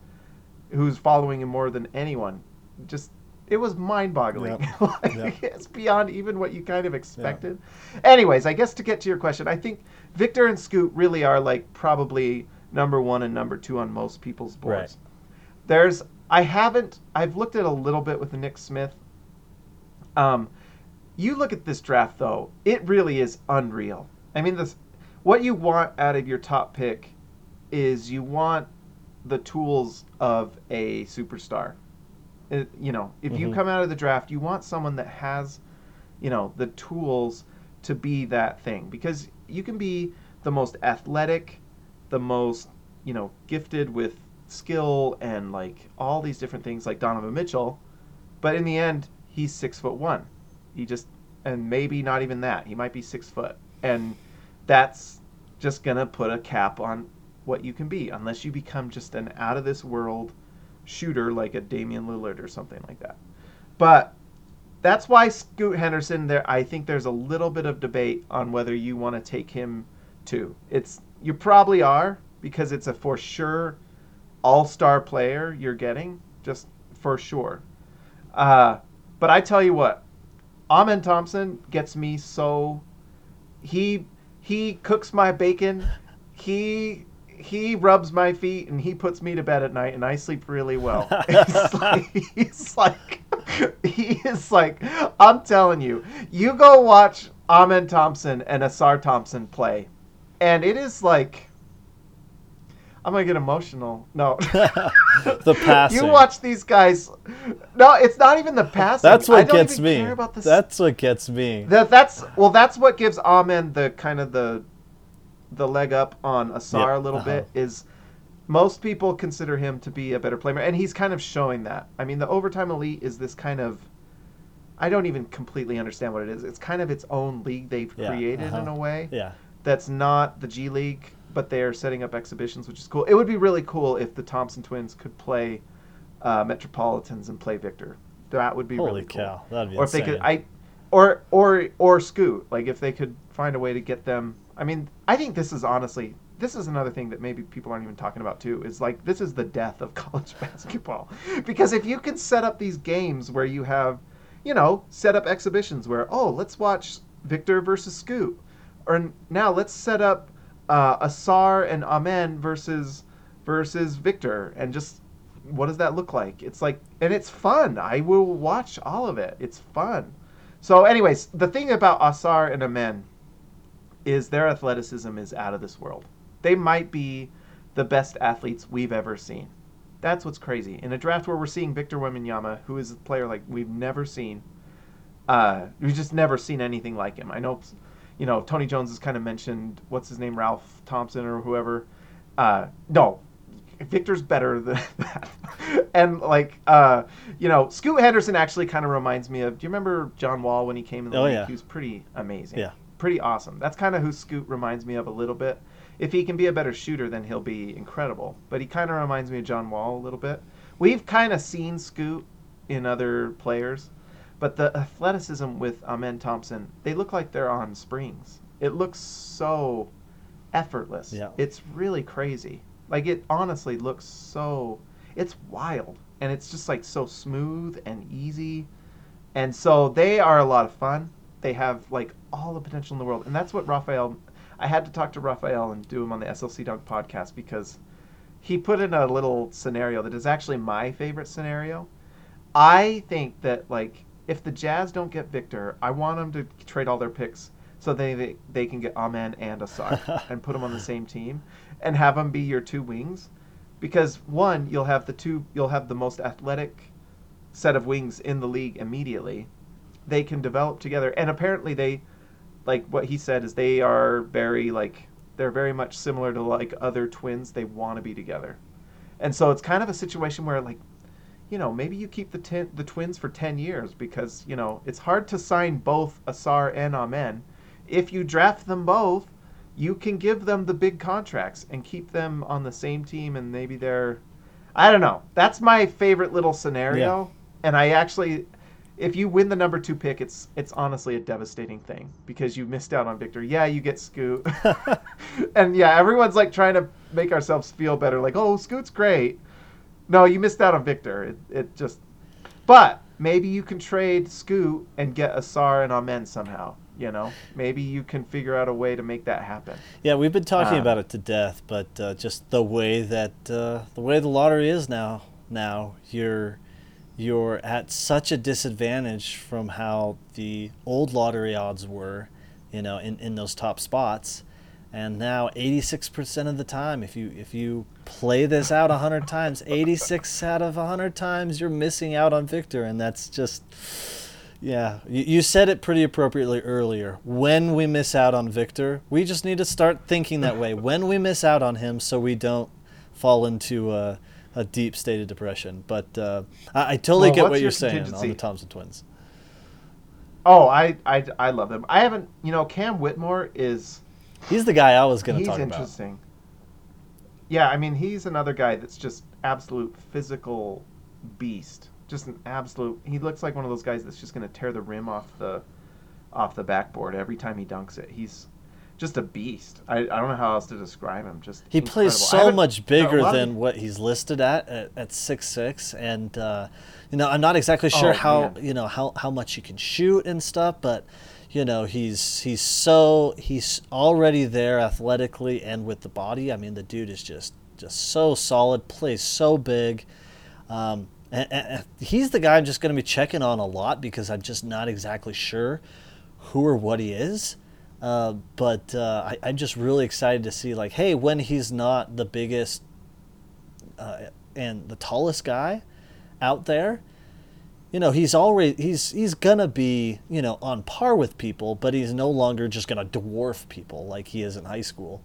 who's following him more than anyone, just it was mind-boggling. Yep. like, Yep. It's beyond even what you kind of expected. Anyways, I guess to get to your question, I think Victor and Scoot really are like probably number one and number two on most people's boards. Right. There's I haven't I've looked at a little bit with Nick Smith. Um, you look at this draft though, it really is unreal. I mean, this what you want out of your top pick is you want the tools of a superstar. It- you know, if you Mhm. come out of the draft, you want someone that has, you know, the tools to be that thing because you can be the most athletic, the most, you know, gifted with skill and like all these different things like Donovan Mitchell, but in the end, he's six foot one. He just and maybe not even that. He might be six foot, and that's just gonna put a cap on what you can be unless you become just an out of this world shooter like a Damian Lillard or something like that. But that's why Scoot Henderson there I think there's a little bit of debate on whether you want to take him too. It's you probably are because it's a for sure all-star player you're getting just for sure. Uh, but I tell you what, Amen Thompson gets me so he he cooks my bacon. He he rubs my feet and he puts me to bed at night and I sleep really well. It's like, he's like he is like I'm telling you, you go watch Amen Thompson and Ausar Thompson play, and it is like I'm gonna get emotional. No. the passing. You watch these guys. No, it's not even the passing. That's what gets me. Care about the That's what gets me. that, that's well, that's what gives Amen the kind of the the leg up on Ausar Yep, a little uh-huh. bit is most people consider him to be a better player, and he's kind of showing that. I mean, the overtime elite is this kind of I don't even completely understand what it is. It's kind of its own league they've Yeah, created in uh-huh. a way Yeah. that's not the G League, but they are setting up exhibitions, which is cool. It would be really cool if the Thompson twins could play uh, Metropolitans and play Victor. That would be Holy really cool. cow, that'd be or if they insane. could, I, or or or Scoot, like if they could find a way to get them. I mean, I think this is honestly. This is another thing that maybe people aren't even talking about too. Is like this is the death of college basketball, because if you can set up these games where you have, you know, set up exhibitions where oh let's watch Victor versus Scoot, or now let's set up uh, Ausar and Amen versus versus Victor, and just what does that look like? It's like, and it's fun. I will watch all of it. It's fun. So, anyways, the thing about Ausar and Amen is their athleticism is out of this world. They might be the best athletes we've ever seen. That's what's crazy. In a draft where we're seeing Victor Wembanyama, who is a player like we've never seen, uh, we've just never seen anything like him. I know, you know, Tony Jones has kind of mentioned what's his name, Ralph Thompson or whoever. Uh, no, Victor's better than that. and like, uh, you know, Scoot Henderson actually kind of reminds me of. Do you remember John Wall when he came in the Oh, league? yeah. He was pretty amazing. Yeah. Pretty awesome. That's kind of who Scoot reminds me of a little bit. If he can be a better shooter, then he'll be incredible. But he kind of reminds me of John Wall a little bit. We've kind of seen Scoot in other players, but the athleticism with Amen Thompson, they look like they're on springs. It looks so effortless. Yeah. It's really crazy. Like it honestly looks so it's wild and it's just like so smooth and easy. And so they are a lot of fun. They have like all the potential in the world. And that's what Raphael I had to talk to Raphael and do him on the SLC Dunk podcast because he put in a little scenario that is actually my favorite scenario. I think that like if the Jazz don't get Victor, I want them to trade all their picks so they they, they can get Amen and Ausar and put them on the same team and have them be your two wings because one you'll have the two you'll have the most athletic set of wings in the league immediately. They can develop together and apparently they like what he said is they are very like they're very much similar to like other twins. They want to be together, and so it's kind of a situation where like, you know, maybe you keep the ten, the twins for ten years because you know it's hard to sign both Ausar and Amen. If you draft them both, you can give them the big contracts and keep them on the same team, and maybe they're, I don't know. That's my favorite little scenario, yeah. and I actually if you win the number two pick, it's it's honestly a devastating thing because you missed out on Victor. Yeah, you get Scoot, and yeah, everyone's like trying to make ourselves feel better, like oh Scoot's great. No, you missed out on Victor. It, it just, but maybe you can trade Scoot and get Ausar and Amen somehow. You know, maybe you can figure out a way to make that happen. Yeah, we've been talking um, about it to death, but uh, just the way that uh, the way the lottery is now, now you're you're at such a disadvantage from how the old lottery odds were, you know, in, in those top spots. And now 86% of the time, if you if you play this out 100 times, 86 out of 100 times you're missing out on Victor and that's just yeah, you, you said it pretty appropriately earlier. When we miss out on Victor, we just need to start thinking that way. When we miss out on him so we don't fall into uh, a deep state of depression. But uh, I, I, totally well, get what you're saying on the Thompson twins. Oh, I, I, I love them. I haven't, you know, Cam Whitmore is. He's the guy I was going to talk about. He's interesting. Yeah, I mean, he's another guy that's just absolute physical beast. Just an absolute. He looks like one of those guys that's just going to tear the rim off the, off the backboard every time he dunks it. He's just a beast. I, I don't know how else to describe him. Just he incredible. plays so much bigger than of... what he's listed at at, at six six, and uh, you know I'm not exactly sure oh, how man. you know how how much he can shoot and stuff, but you know he's he's so he's already there athletically and with the body. I mean the dude is just just so solid, plays so big. Um, and, and he's the guy I'm just going to be checking on a lot because I'm just not exactly sure who or what he is. Uh, but uh, I, am just really excited to see, like, hey, when he's not the biggest uh, and the tallest guy out there, you know, he's already he's he's gonna be you know on par with people, but he's no longer just gonna dwarf people like he is in high school.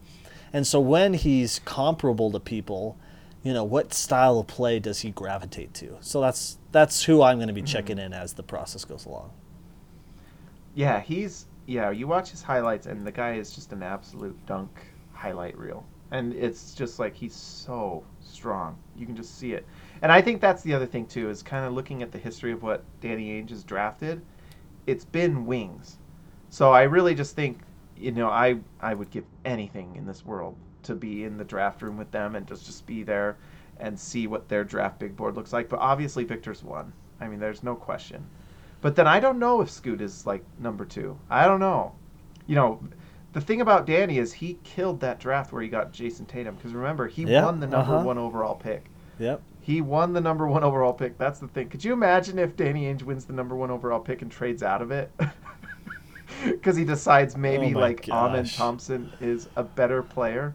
And so when he's comparable to people, you know, what style of play does he gravitate to? So that's that's who I'm going to be mm-hmm. checking in as the process goes along. Yeah, he's yeah, you watch his highlights, and the guy is just an absolute dunk highlight reel. And it's just like he's so strong. You can just see it. And I think that's the other thing, too, is kind of looking at the history of what Danny Ainge has drafted. It's been wings. So I really just think, you know, I, I would give anything in this world to be in the draft room with them and just, just be there and see what their draft big board looks like. But obviously, Victor's one. I mean, there's no question. But then I don't know if Scoot is like number two. I don't know. You know, the thing about Danny is he killed that draft where he got Jason Tatum because remember he won the number uh-huh. one overall pick. Yep. He won the number one overall pick. That's the thing. Could you imagine if Danny Ainge wins the number one overall pick and trades out of it? Because he decides maybe oh like gosh. Amen Thompson is a better player.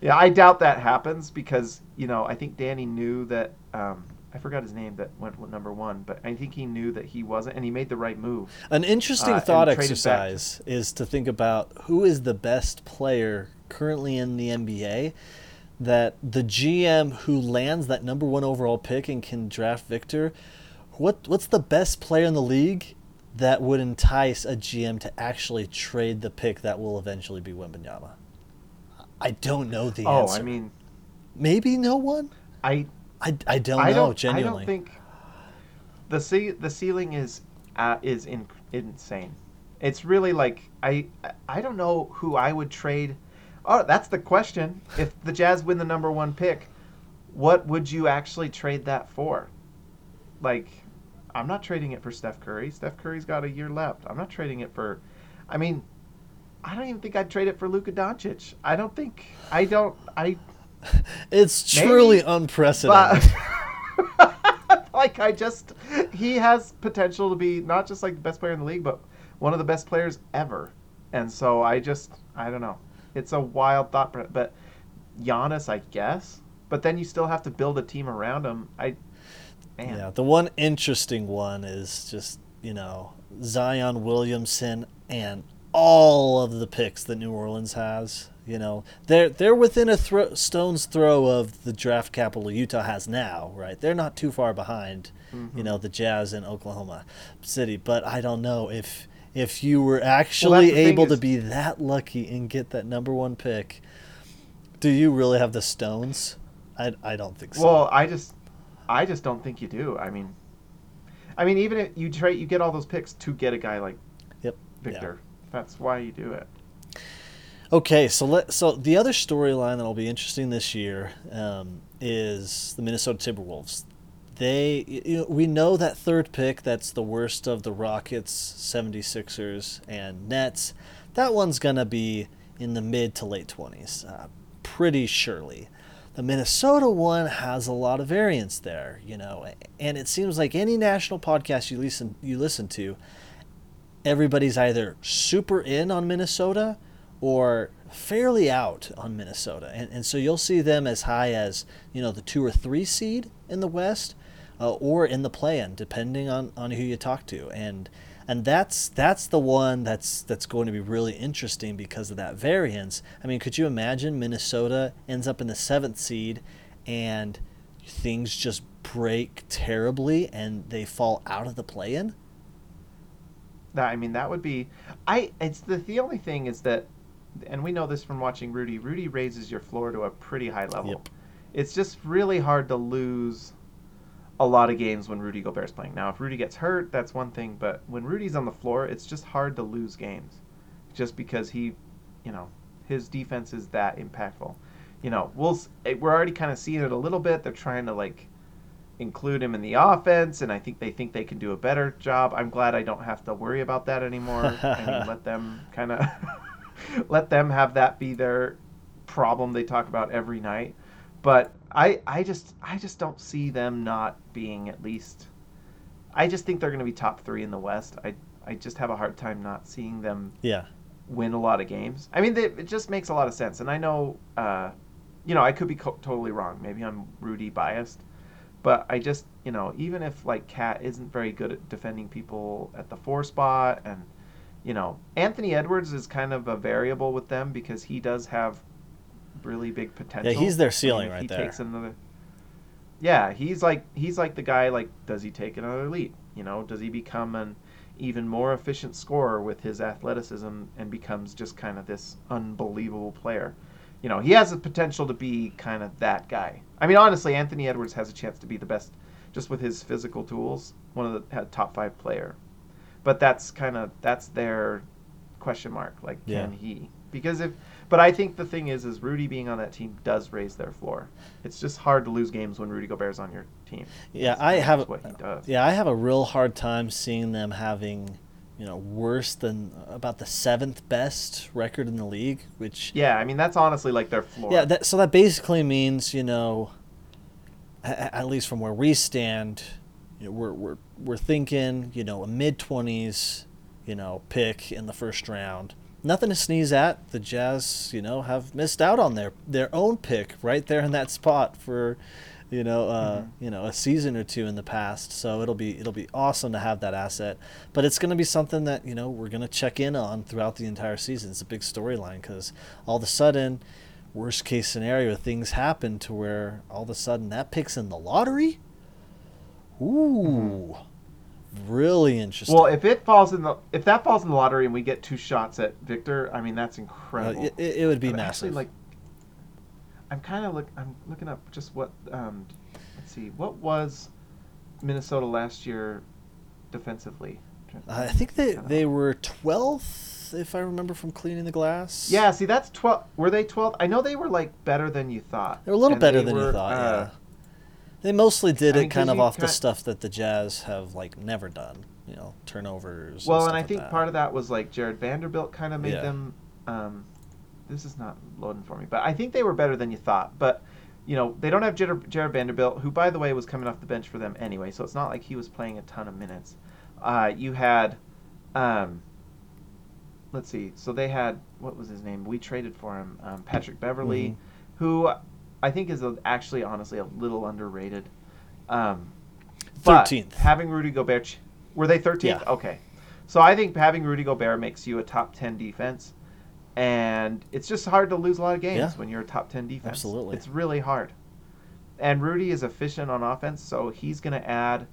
Yeah, I doubt that happens because you know I think Danny knew that um, I forgot his name that went number one, but I think he knew that he wasn't, and he made the right move. An interesting uh, thought exercise is to think about who is the best player currently in the NBA that the GM who lands that number one overall pick and can draft Victor. What what's the best player in the league that would entice a GM to actually trade the pick that will eventually be Wembanyama? I don't know the oh, answer. Oh, I mean, maybe no one. I I, I don't I know. Don't, genuinely, I don't think the ce- the ceiling is uh, is in, insane. It's really like I I don't know who I would trade. Oh, that's the question. If the Jazz win the number one pick, what would you actually trade that for? Like, I'm not trading it for Steph Curry. Steph Curry's got a year left. I'm not trading it for. I mean, I don't even think I'd trade it for Luka Doncic. I don't think. I don't. I it's Maybe, truly unprecedented. But like I just he has potential to be not just like the best player in the league, but one of the best players ever. And so I just I don't know. It's a wild thought, but- but Giannis, I guess. But then you still have to build a team around him. I man. Yeah, the one interesting one is just, you know, Zion Williamson and all of the picks that New Orleans has. You know, they're they're within a thro- stone's throw of the draft capital Utah has now, right? They're not too far behind, you mm-hmm. know, the Jazz in Oklahoma City. But I don't know if if you were actually thing able to is- be that lucky and get that number one pick, do you really have the stones? I, I don't think so. Well, I just, I just don't think you do. I mean, I mean, even if you trade, you get all those picks to get a guy like yep. yeah. Victor. That's why you do it. Okay, so let so the other storyline that'll be interesting this year um, is the Minnesota Timberwolves. They, you know, we know that third pick. That's the worst of the Rockets, 76ers, and Nets. That one's gonna be in the mid to late twenties, uh, pretty surely. The Minnesota one has a lot of variance there, you know, and it seems like any national podcast you listen you listen to, everybody's either super in on Minnesota or fairly out on Minnesota. And, and so you'll see them as high as, you know, the two or three seed in the West uh, or in the play-in, depending on, on who you talk to. And and that's that's the one that's that's going to be really interesting because of that variance. I mean, could you imagine Minnesota ends up in the seventh seed and things just break terribly and they fall out of the play-in? That I mean, that would be. I. It's the the only thing is that, and we know this from watching Rudy. Rudy raises your floor to a pretty high level. Yep. It's just really hard to lose a lot of games when Rudy Gobert's playing. Now, if Rudy gets hurt, that's one thing. But when Rudy's on the floor, it's just hard to lose games, just because he, you know, his defense is that impactful. You know, we'll eh, we're already kind of seeing it a little bit. They're trying to like include him in the offense, and I think they think they can do a better job. I'm glad I don't have to worry about that anymore. I mean, let them kind of let them have that be their problem they talk about every night. But I, I just, I just don't see them not being at least. I just think they're going to be top three in the West. I, I just have a hard time not seeing them Yeah. win a lot of games. I mean, they, it just makes a lot of sense. And I know, uh, you know, I could be co- totally wrong. Maybe I'm Rudy biased, but I just, you know, even if like Cat isn't very good at defending people at the four spot, and you know, Anthony Edwards is kind of a variable with them because he does have really big potential. Yeah, he's their ceiling right he there. Takes another. Yeah, he's like he's like the guy. Like, does he take another leap? You know, does he become an even more efficient scorer with his athleticism and becomes just kind of this unbelievable player? You know, he has the potential to be kind of that guy. I mean, honestly, Anthony Edwards has a chance to be the best just with his physical tools, one of the top five player. But that's kind of that's their question mark. Like, Yeah. can he? Because if, but I think the thing is, is Rudy being on that team does raise their floor. It's just hard to lose games when Rudy Gobert's on your team. Yeah, That's I have. what he does. Yeah, I have a real hard time seeing them having, you know, worse than about the seventh best record in the league. Which Yeah, I mean that's honestly like their floor. yeah, that, so that basically means you know, at least from where we stand, you know, we're we're we're thinking you know a mid twenties, you know, pick in the first round. Nothing to sneeze at. The Jazz, you know, have missed out on their their own pick right there in that spot for, you know, uh, you know, a season or two in the past. So it'll be it'll be awesome to have that asset. But it's going to be something that you know we're going to check in on throughout the entire season. It's a big storyline because all of a sudden, worst case scenario, things happen to where all of a sudden that pick's in the lottery. Ooh, really interesting. Well, if it falls in the if that falls in the lottery and we get two shots at Victor, I mean that's Uh, incredible. it, it would be I'm massive. Actually, like, I'm kind of look. I'm looking up just what. Um, let's see. What was Minnesota last year defensively? I think they, they were 12th, if I remember from cleaning the glass. Yeah. See, that's twelve. Were they twelve? I know they were like better than you thought. They were a little And better than you thought, uh, yeah. They mostly did I it mean, 'cause kind of off the stuff that the Jazz have like never done. You know, turnovers. Well, and, and I stuff think like part of that was like Jarred Vanderbilt kind of made Yeah. them. Um, this is not loading for me, but I think they were better than you thought. But you know, they don't have Jarred, Jarred Vanderbilt, who, by the way, was coming off the bench for them anyway, so it's not like he was playing a ton of minutes. Uh, you had, um, let's see, so they had, what was his name? We traded for him, um, Patrick Beverley, Mhm. who I think is a, actually, honestly, a little underrated. Um, 13th. having Rudy Gobert, ch- were they 13th? Yeah. Okay. So I think having Rudy Gobert makes you a top 10 defense. And it's just hard to lose a lot of games Yeah. when you're a top 10 defense. Absolutely. It's really hard. And Rudy is efficient on offense, so he's going to add,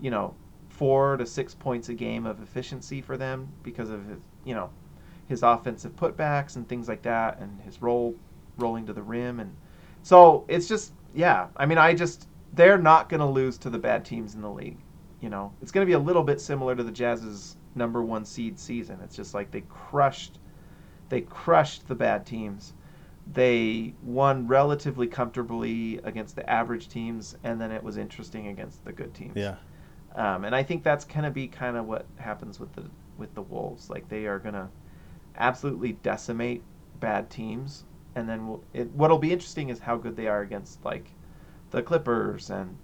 you know, four to six points a game of efficiency for them because of his, you know, his offensive putbacks and things like that, and his roll rolling to the rim, and so it's just yeah. I mean, I just they're not going to lose to the bad teams in the league. You know, it's going to be a little bit similar to the Jazz's number one seed season. It's just like they crushed, they crushed the bad teams. They won relatively comfortably against the average teams, and then it was interesting against the good teams. Yeah. Um, and I think that's going to be kind of what happens with the with the Wolves. Like they are going to absolutely decimate bad teams, and then we'll, it, what'll be interesting is how good they are against like the Clippers and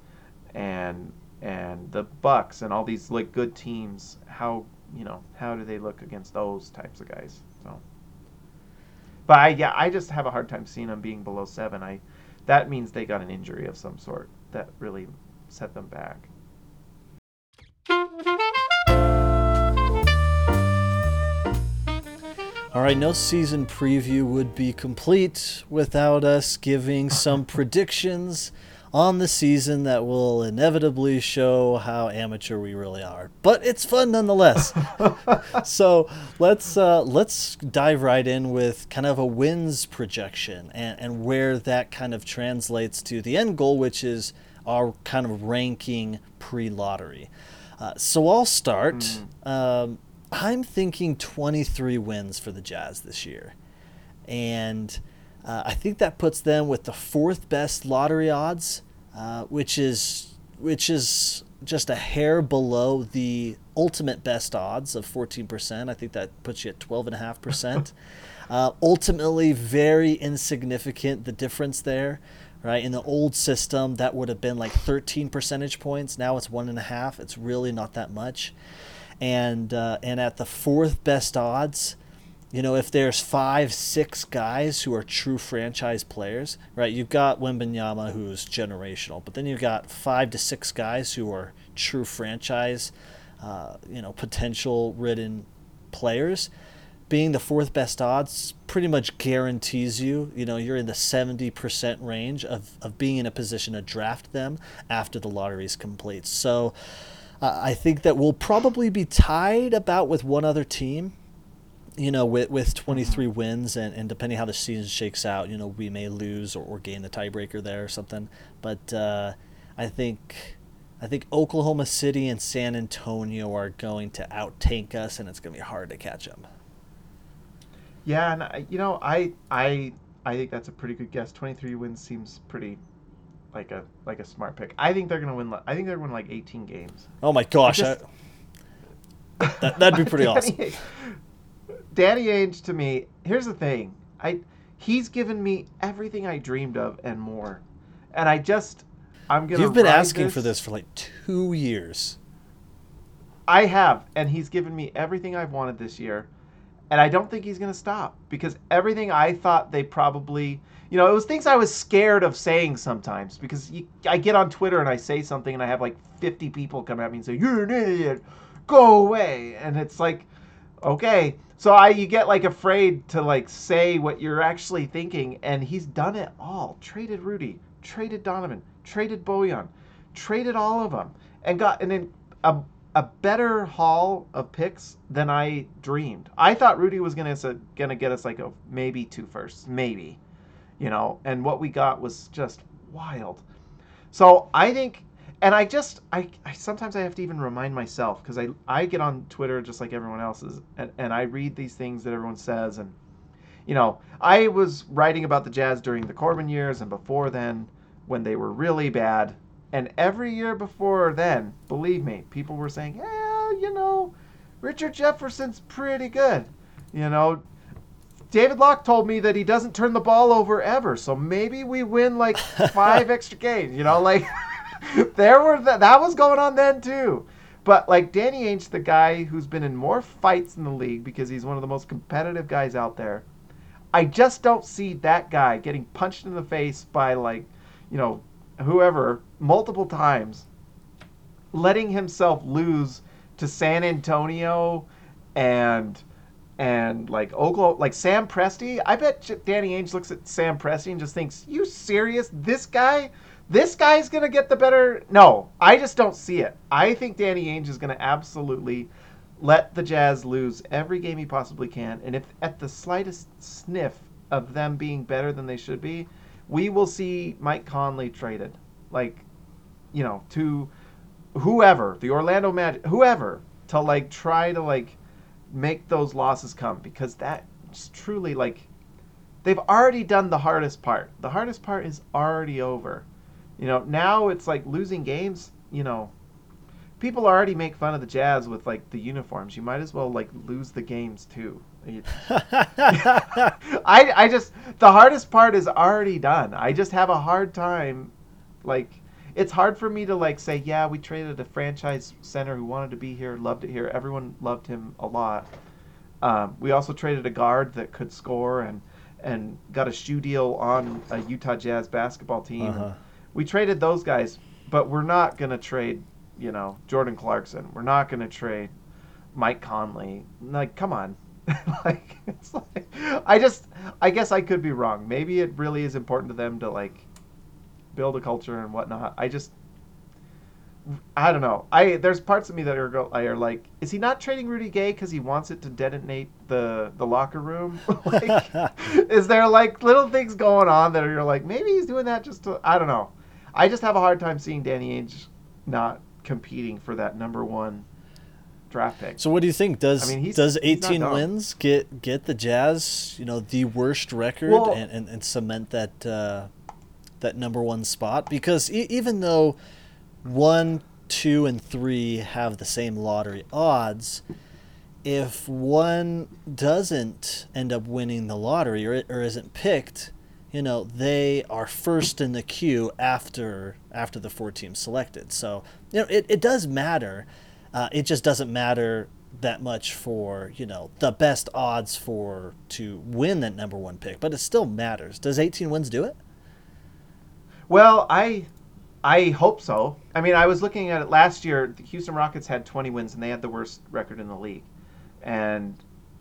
and and the Bucks and all these like good teams. How you know how do they look against those types of guys? So, but I yeah I just have a hard time seeing them being below seven. I that means they got an injury of some sort that really set them back. All right, no season preview would be complete without us giving some predictions on the season that will inevitably show how amateur we really are. But it's fun nonetheless. so let's uh, let's dive right in with kind of a wins projection and, and where that kind of translates to the end goal, which is our kind of ranking pre-lottery. Uh, so I'll start. Um, I'm thinking 23 wins for the Jazz this year. And uh, I think that puts them with the fourth best lottery odds, uh, which is which is just a hair below the ultimate best odds of 14%. I think that puts you at 12.5%. uh, ultimately, very insignificant, the difference there. Right in the old system, that would have been like 13 percentage points. Now it's one and a half. It's really not that much and uh, and at the fourth best odds, you know, if there's five, six guys who are true franchise players, right? You've got Wembanyama who's generational, but then you've got five to six guys who are true franchise, uh, you know, potential ridden players. Being the fourth best odds pretty much guarantees you, you know, you're in the 70% range of, of being in a position to draft them after the lottery is complete. So, uh, I think that we'll probably be tied about with one other team. You know, with with 23 wins, and, and depending how the season shakes out, you know, we may lose or, or gain the tiebreaker there or something. But uh, I think I think Oklahoma City and San Antonio are going to out tank us, and it's going to be hard to catch them. Yeah, and I, you know, I I I think that's a pretty good guess. Twenty three wins seems pretty like a like a smart pick. I think they're gonna win. I think they're gonna win like eighteen games. Oh my gosh, just- I- that, that'd be pretty awesome. Danny, Danny Ainge to me. Here's the thing. I he's given me everything I dreamed of and more, and I just I'm gonna. You've been asking for this for like two years. I have, and he's given me everything I've wanted this year, and I don't think he's going to stop because everything I thought they probably, you know, it was things I was scared of saying sometimes because you, I get on Twitter and I say something and I have like 50 people come at me and say, "You're an idiot, go away," and it's like, okay, so I you get like afraid to like say what you're actually thinking, and he's done it all. Traded Rudy, traded Donovan, traded Bojan, traded all of them, and got then a a better haul of picks than I dreamed. I thought Rudy was gonna gonna get us like a maybe two firsts, maybe, you know, and what we got was just wild. So I think, and I just I, I sometimes I have to even remind myself because I I get on Twitter just like everyone else is, and, and I read these things that everyone says, and you know I was writing about the Jazz during the Corbin years and before then when they were really bad. And every year before then, believe me, people were saying, "Yeah, you know, Richard Jefferson's pretty good." You know, David Locke told me that he doesn't turn the ball over ever. So maybe we win like five extra games. You know, like there were th- that was going on then too. But like Danny Ainge, the guy who's been in more fights in the league because he's one of the most competitive guys out there. I just don't see that guy getting punched in the face by like, you know, whoever multiple times, letting himself lose to San Antonio and and like Oklahoma, like Sam Presti. I bet Danny Ainge looks at Sam Presti and just thinks, "You serious? This guy, this guy's gonna get the better." No, I just don't see it. I think Danny Ainge is gonna absolutely let the Jazz lose every game he possibly can, and if at the slightest sniff of them being better than they should be, we will see Mike Conley traded, like, you know, to whoever, the Orlando Magic, whoever, to like try to like make those losses come because that is truly like they've already done the hardest part. The hardest part is already over. You know, now it's like losing games, you know, people already make fun of the Jazz with like the uniforms. You might as well like lose the games too. I I just the hardest part is already done. I just have a hard time like it's hard for me to like say, yeah, we traded a franchise center who wanted to be here, loved it here. Everyone loved him a lot. Um, we also traded a guard that could score and and got a shoe deal on a Utah Jazz basketball team. Uh-huh. We traded those guys, but we're not gonna trade, you know, Jordan Clarkson. We're not gonna trade Mike Conley. Like, come on. like, it's like I just I guess I could be wrong. Maybe it really is important to them to like build a culture and whatnot. I just I don't know. I there's parts of me that are go are like, is he not trading Rudy Gay because he wants it to detonate the the locker room? like, is there like little things going on that are you're like maybe he's doing that just to I don't know. I just have a hard time seeing Danny Ainge not competing for that number one draft pick. So what do you think? Does I mean, he's- does 18 dumb. wins get get the Jazz, you know, the worst record Well- and, and, and cement that uh, that number one spot? Because e- even though one, two, and three have the same lottery odds, if one doesn't end up winning the lottery or or isn't picked, you know, they are first in the queue after after the four teams selected. So you know, it, it does matter. Uh, it just doesn't matter that much for you know the best odds for to win that number one pick, but it still matters. Does 18 wins do it? Well, I I hope so. I mean, I was looking at it last year. The Houston Rockets had 20 wins, and they had the worst record in the league. And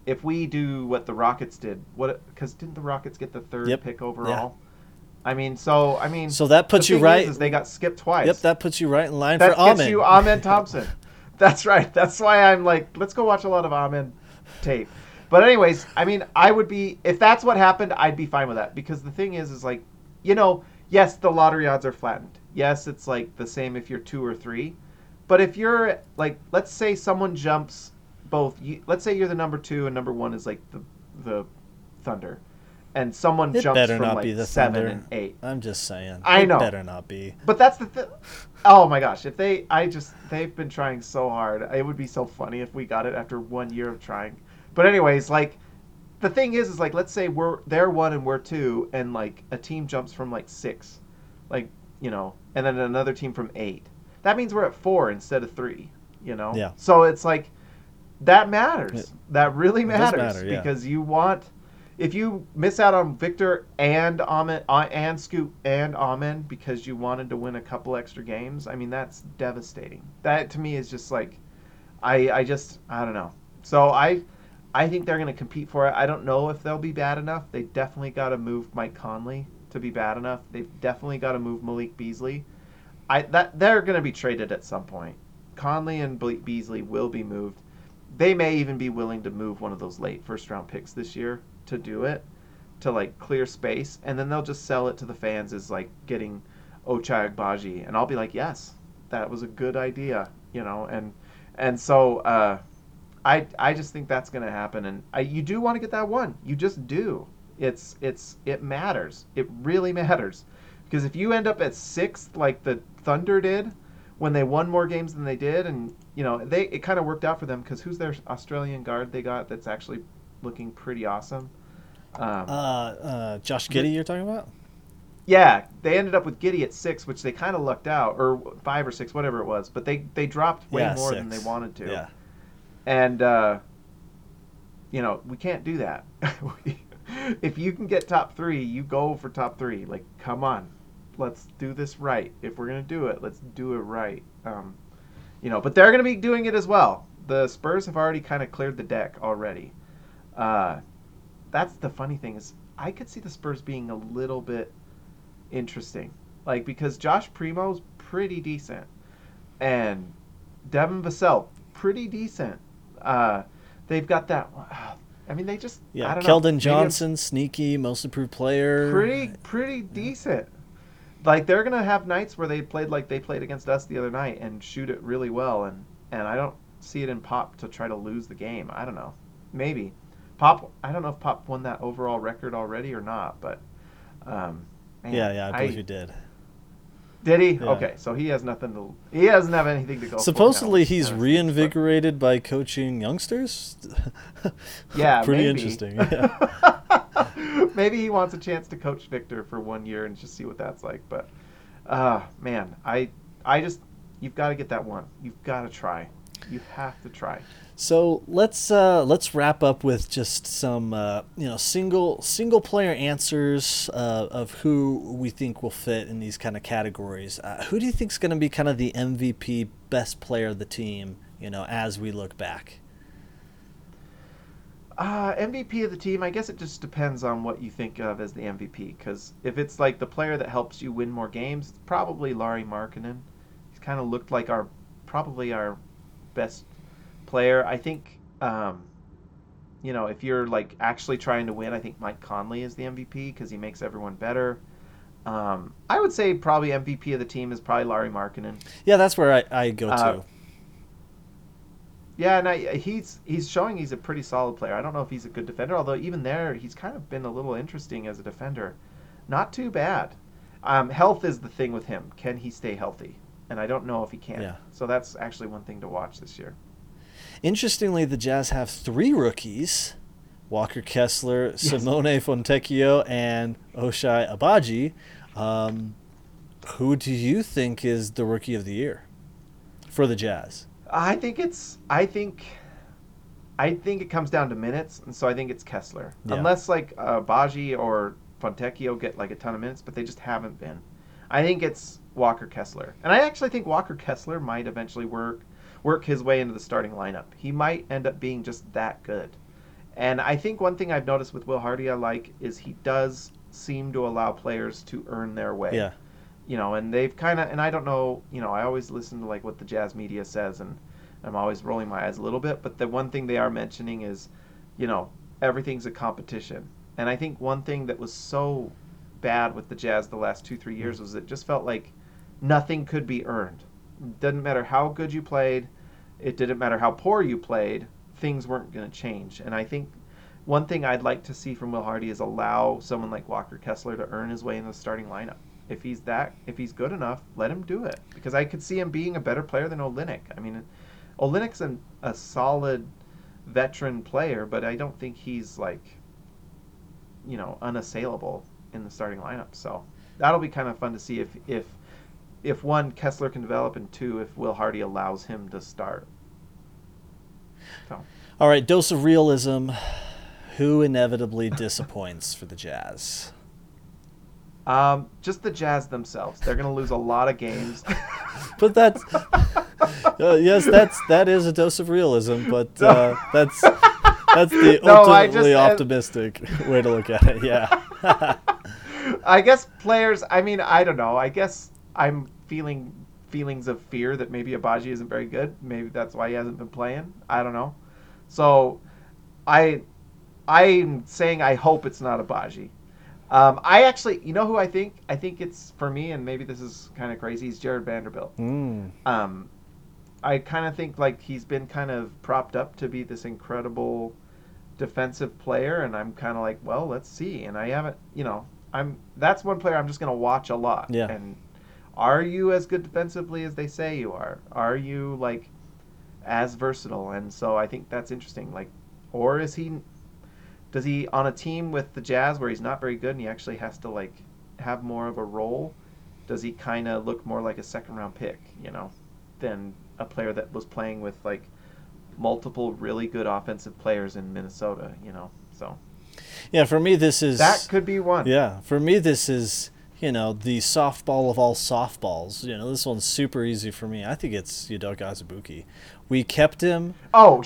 if we do what the Rockets did, what because didn't the Rockets get the third Yep. pick overall? I mean, so I mean, So that puts you right. Is, is they got skipped twice. Yep, that puts you right in line that for gets Amen. you Amen Thompson. That's right. That's why I'm like, let's go watch a lot of Amen tape. But anyways, I mean, I would be if that's what happened, I'd be fine with that because the thing is, is like, you know, yes, the lottery odds are flattened. Yes, it's like the same if you're two or three, but if you're like, let's say someone jumps both. You, let's say you're the number two and number one is like the the Thunder, and someone It jumps better from not like be the seven Thunder. and eight. I'm just saying. I it know. Better not be. But that's the thing. Oh my gosh! If they, I just they've been trying so hard. It would be so funny if we got it after one year of trying. But anyways, like the thing is, is like let's say we're they're one and we're two, and like a team jumps from like six, like you know, and then another team from eight. That means we're at four instead of three. You know. Yeah. So it's like that matters. It- that really matters matter, yeah. because you want if you miss out on Victor and Amen uh, and Scoot and Amen because you wanted to win a couple extra games, I mean that's devastating. That to me is just like I I just I don't know. So I I think they're going to compete for it. I don't know if they'll be bad enough. They definitely got to move Mike Conley to be bad enough. They've definitely got to move Malik Beasley. I that they're going to be traded at some point. Conley and Beasley will be moved. They may even be willing to move one of those late first round picks this year to do it, to like clear space, and then they'll just sell it to the fans as like getting Ochai Agbaji, and I'll be like, yes, that was a good idea, you know, and and so uh, I I just think that's gonna happen, and I, you do want to get that one, you just do. It's it's it matters. It really matters, because if you end up at sixth like the Thunder did when they won more games than they did, and you know they it kind of worked out for them because who's their Australian guard they got that's actually looking pretty awesome. Um, Uh, uh, Josh Giddey, you're talking about? yeah, they ended up with Giddey at six, which they kind of lucked out, or five or six, whatever it was. But they they dropped way yeah, more six. than they wanted to. Yeah. And uh, you know we can't do that. If you can get top three, you go for top three. Like, come on, let's do this right. If we're gonna do it, let's do it right. Um, you know, but they're gonna be doing it as well. The Spurs have already kind of cleared the deck already. Uh, that's the funny thing is I could see the Spurs being a little bit interesting, like because Josh Primo's pretty decent, and Devin Vassell pretty decent. Uh, they've got that. I mean, they just I Yeah. don't know, Keldon I'm Johnson, sneaky, most improved player. pretty pretty decent. Like they're gonna have nights where they played like they played against us the other night and shoot it really well, and and I don't see it in Pop to try to lose the game. I don't know, maybe Pop. I don't know if Pop won that overall record already or not, but um, man, Yeah, yeah, I believe he did. Did he? Yeah. Okay, so he has nothing to. He doesn't have anything to go. for Supposedly now. he's but- reinvigorated by coaching youngsters. Yeah, pretty interesting. Yeah. maybe he wants a chance to coach Victor for one year and just see what that's like. But, uh, man, I, I just, you've got to get that one. You've got to try. You have to try. So let's uh, let's wrap up with just some uh, you know single single player answers uh, of who we think will fit in these kind of categories. Uh, who do you think is going to be kind of the MVP, best player of the team? You know, as we look back. Uh, MVP of the team, I guess it just depends on what you think of as the MVP. Because if it's like the player that helps you win more games, it's probably Lauri Markkanen. He's kind of looked like our, probably our best player. I think, um, you know, if you're like actually trying to win, I think Mike Conley is the MVP because he makes everyone better. Um, I would say probably MVP of the team is probably Lauri Markkanen. Yeah, that's where I, I go Uh, to. Yeah, and I, he's he's showing he's a pretty solid player. I don't know if he's a good defender, although even there he's kind of been a little interesting as a defender. Not too bad. Um, health is the thing with him. Can he stay healthy? And I don't know if he can. Yeah. So that's actually one thing to watch this year. Interestingly, the Jazz have three rookies: Walker Kessler, Simone Fontecchio, and Ochai Agbaji. Um, who do you think is the rookie of the year for the Jazz? I think it's I think I think it comes down to minutes, and so I think it's Kessler. Yeah. Unless like uh, Baji or Fontecchio get like a ton of minutes, but they just haven't been. I think it's Walker Kessler, and I actually think Walker Kessler might eventually work work his way into the starting lineup. He might end up being just that good. And I think one thing I've noticed with Will Hardy I like is he does seem to allow players to earn their way Yeah, you know, and they've kind of, and I don't know, you know, I always listen to like what the jazz media says, and I'm always rolling my eyes a little bit. But the one thing they are mentioning is, you know, everything's a competition. And I think one thing that was so bad with the Jazz the last two, three years mm. was it just felt like nothing could be earned. Doesn't matter how good you played, it didn't matter how poor you played, things weren't going to change. And I think one thing I'd like to see from Will Hardy is allow someone like Walker Kessler to earn his way in the starting lineup. If he's that, if he's good enough, let him do it. Because I could see him being a better player than Olynyk. I mean, Olynyk's an, a solid veteran player, but I don't think he's like, you know, unassailable in the starting lineup. So that'll be kind of fun to see if if if one Kessler can develop, and two if Will Hardy allows him to start. So All right, dose of realism. Who inevitably disappoints for the Jazz? um, just the Jazz themselves, they're going to lose a lot of games. But that's uh, yes, that's that is a dose of realism. But uh, that's that's the No, ultimately just- uh, optimistic way to look at it. Yeah. I guess players. I mean, I don't know. I guess I'm feeling feelings of fear that maybe Agbaji isn't very good. Maybe that's why he hasn't been playing. I don't know. So, I, I'm saying I hope it's not Agbaji. Um, I actually, you know who I think? I think it's for me, and maybe this is kind of crazy. Is Jarred Vanderbilt. Mm. Um, I kind of think like he's been kind of propped up to be this incredible defensive player, and I'm kind of like, well, let's see. And I haven't, you know, I'm that's one player I'm just gonna watch a lot. Yeah. And are you as good defensively as they say you are? Are you like as versatile? And so I think that's interesting. Like, or is he? does he on a team with the Jazz where he's not very good and he actually has to like have more of a role? Does he kind of look more like a second round pick, you know, than a player that was playing with like multiple really good offensive players in Minnesota, you know? So Yeah, for me this is that could be one. Yeah, for me this is you know the softball of all softballs. You know this one's super easy for me. I think it's Udoka Azubuike. We kept him. Oh,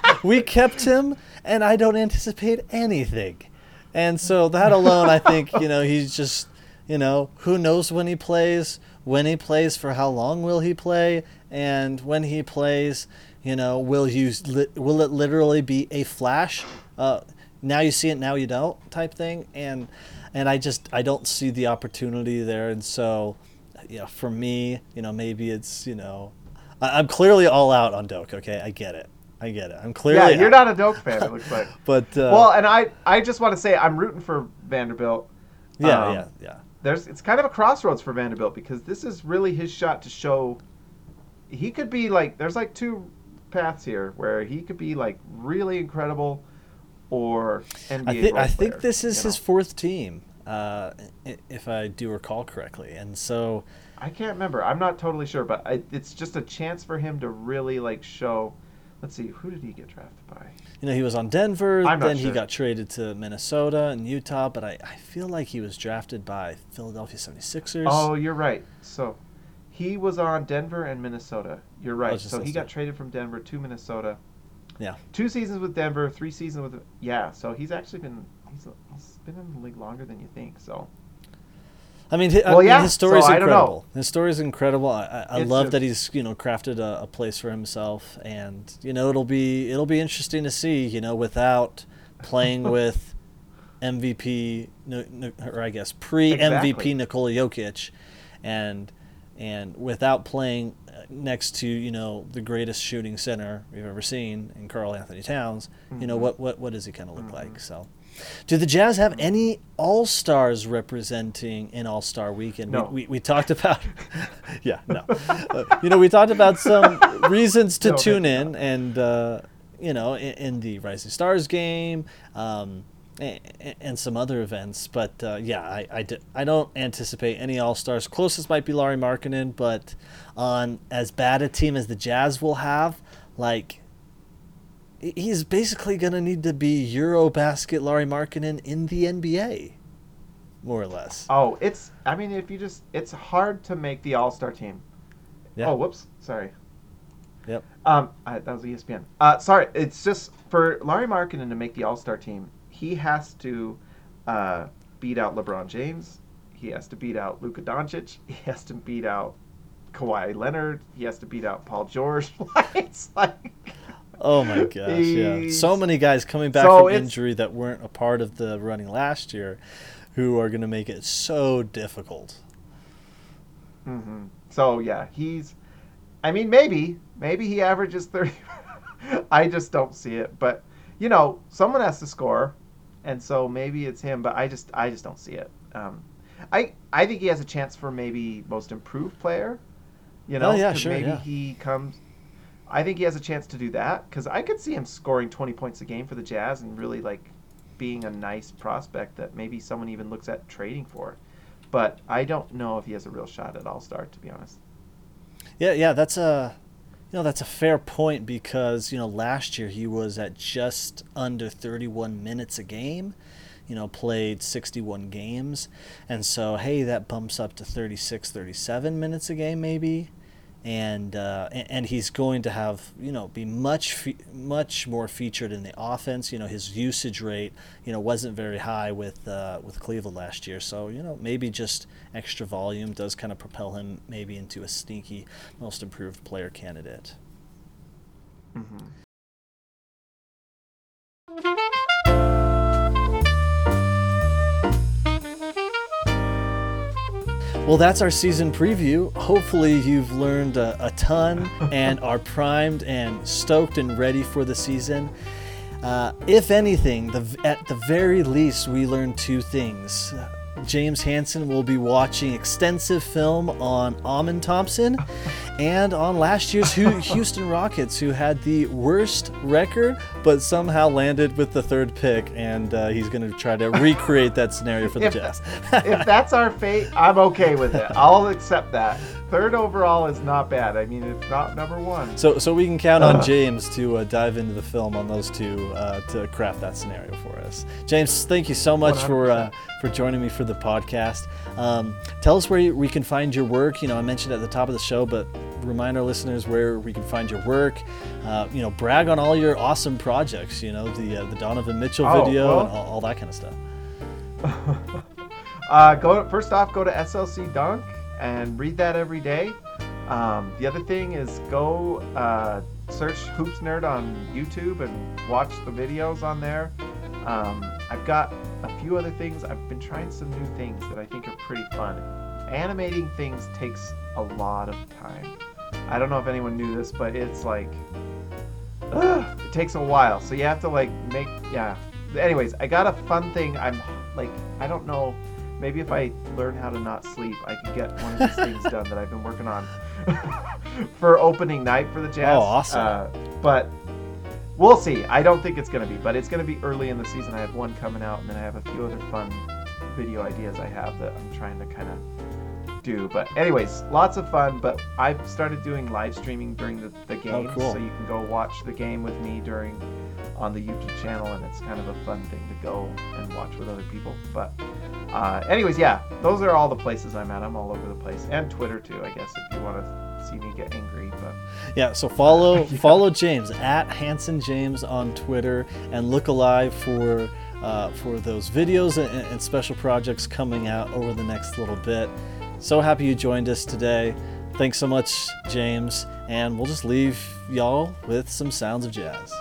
we kept him, and I don't anticipate anything. And so that alone, I think you know he's just you know who knows when he plays, when he plays, for how long will he play, and when he plays, you know will you will it literally be a flash? Uh, now you see it, now you don't type thing, and and I just I don't see the opportunity there, and so you know, for me, you know, maybe it's you know, I, am clearly all out on Doak. Okay, I get it, I get it. I'm clearly yeah. You're out. not a Doak fan, it looks like. but uh, well, and I I just want to say I'm rooting for Vanderbilt. Yeah, um, yeah, yeah. There's it's kind of a crossroads for Vanderbilt because this is really his shot to show he could be like there's like two paths here where he could be like really incredible or NBA I, th- I think this is you his fourth team, uh, if I do recall correctly, and so I can't remember. I'm not totally sure, but I, it's just a chance for him to really like show. Let's see, who did he get drafted by? You know, he was on Denver, I'm then he got traded to Minnesota and Utah, but I, I feel like he was drafted by Philadelphia 76ers. Oh, you're right. So he was on Denver and Minnesota. You're right. So he got traded from Denver to Minnesota. Yeah. Two seasons with Denver, three seasons with yeah. So he's actually been he's, he's been in the league longer than you think. So I mean, hi- I Well, mean, yeah, his story's so I don't know. incredible. His story's incredible. I, I, love just- that he's you know crafted a, a place for himself, and you know it'll be it'll be interesting to see you know without playing with MVP no- no- or I guess pre MVP Exactly. Nikola Jokic, and and without playing next to you know the greatest shooting center we've ever seen in Karl Anthony Towns, you know Mhm. what what what does he kind of look Mhm. like? So. Do the Jazz have any All Stars representing in All Star Weekend? No. We, we, we talked about, yeah, no. Uh, you know, we talked about some reasons to No, tune in, and uh, you know, in, in the Rising Stars game, um, and, some other events. But uh, yeah, I don't anticipate any All Stars. Closest might be Lauri Markkanen, but on as bad a team as the Jazz will have, like he's basically going to need to be Eurobasket Laurie Markkinen in the NBA, more or less. oh, it's I mean if you just it's hard to make the All Star team. Yeah. Oh, whoops, sorry. Yep. Um, I, that was ESPN. Uh, sorry, it's just for Lauri Markkanen to make the All Star team. He has to uh, beat out LeBron James. He has to beat out Luka Doncic. He has to beat out Kawhi Leonard. He has to beat out Paul George. it's like Oh my gosh, yeah. So many guys coming back So from injury that weren't a part of the running last year who are going to make it so difficult. hmm So yeah, he's. I mean, maybe, maybe he averages thirty. I just don't see it, but you know, someone has to score, and so maybe it's him. But I just, I just don't see it. Um, I, I think he has a chance for maybe most improved player. You know, Oh, yeah, sure, Maybe yeah. he comes. I think he has a chance to do that because I could see him scoring twenty points a game for the Jazz and really like being a nice prospect that maybe someone even looks at trading for. But I don't know if he has a real shot at All Star, to be honest. Yeah, yeah, that's a you know, that's a fair point because, you know, last year he was at just under 31 minutes a game. You know, played 61 games. And so, hey, that bumps up to 36, 37 minutes a game maybe. And uh, and he's going to have you know be much fe- much more featured in the offense. You know his usage rate you know wasn't very high with uh, with Cleveland last year. So you know maybe just extra volume does kind of propel him maybe into a sneaky most improved player candidate. Mm-hmm. Well, that's our season preview. Hopefully, you've learned a, a ton and are primed and stoked and ready for the season. Uh, if anything, the, at the very least, we learned two things. James Hansen will be watching extensive film on Amen Thompson and on last year's Houston Rockets, who had the worst record but somehow landed with the third pick, and uh, he's going to try to recreate that scenario for the If- Jazz. if that's our fate, I'm okay with it. I'll accept that. Third overall is not bad. I mean, it's not number one. So, so we can count on James to uh, dive into the film on those two uh, to craft that scenario for us. James, thank you so much for uh, 100%. for joining me for the podcast. Um, tell us where we can find your work. You know, I mentioned at the top of the show, but remind our listeners where we can find your work. Uh, you know, brag on all your awesome projects. You know, the uh, the Donovan Mitchell Oh, video well- and all, all that kind of stuff. Uh, go first off, go to SLC Dunk and read that every day. Um, the other thing is go uh, search Hoops Nerd on YouTube and watch the videos on there. Um, I've got a few other things. I've been trying some new things that I think are pretty fun. Animating things takes a lot of time. I don't know if anyone knew this, but it's like it takes a while. So you have to like make yeah. Anyways, I got a fun thing. I'm like I don't know. Maybe if I learn how to not sleep, I could get one of these things done that I've been working on for opening night for the Jazz. Oh, awesome. Uh, but we'll see. I don't think it's gonna be, but it's gonna be early in the season. I have one coming out, and then I have a few other fun video ideas I have that I'm trying to kind of do. But anyways, lots of fun. But I've started doing live streaming during the, the Oh, games, cool. so you can go watch the game with me during on the YouTube channel, and it's kind of a fun thing to go and watch with other people. But uh, anyways, yeah, those are all the places I'm at. I'm all over the place, and Twitter too, I guess, if you want to see me get angry. But Yeah, so follow Yeah. follow James at Hansen James on Twitter and look alive for uh, for those videos and, and special projects coming out over the next little bit. So happy you joined us today. Thanks so much, James, and we'll just leave y'all with some sounds of jazz.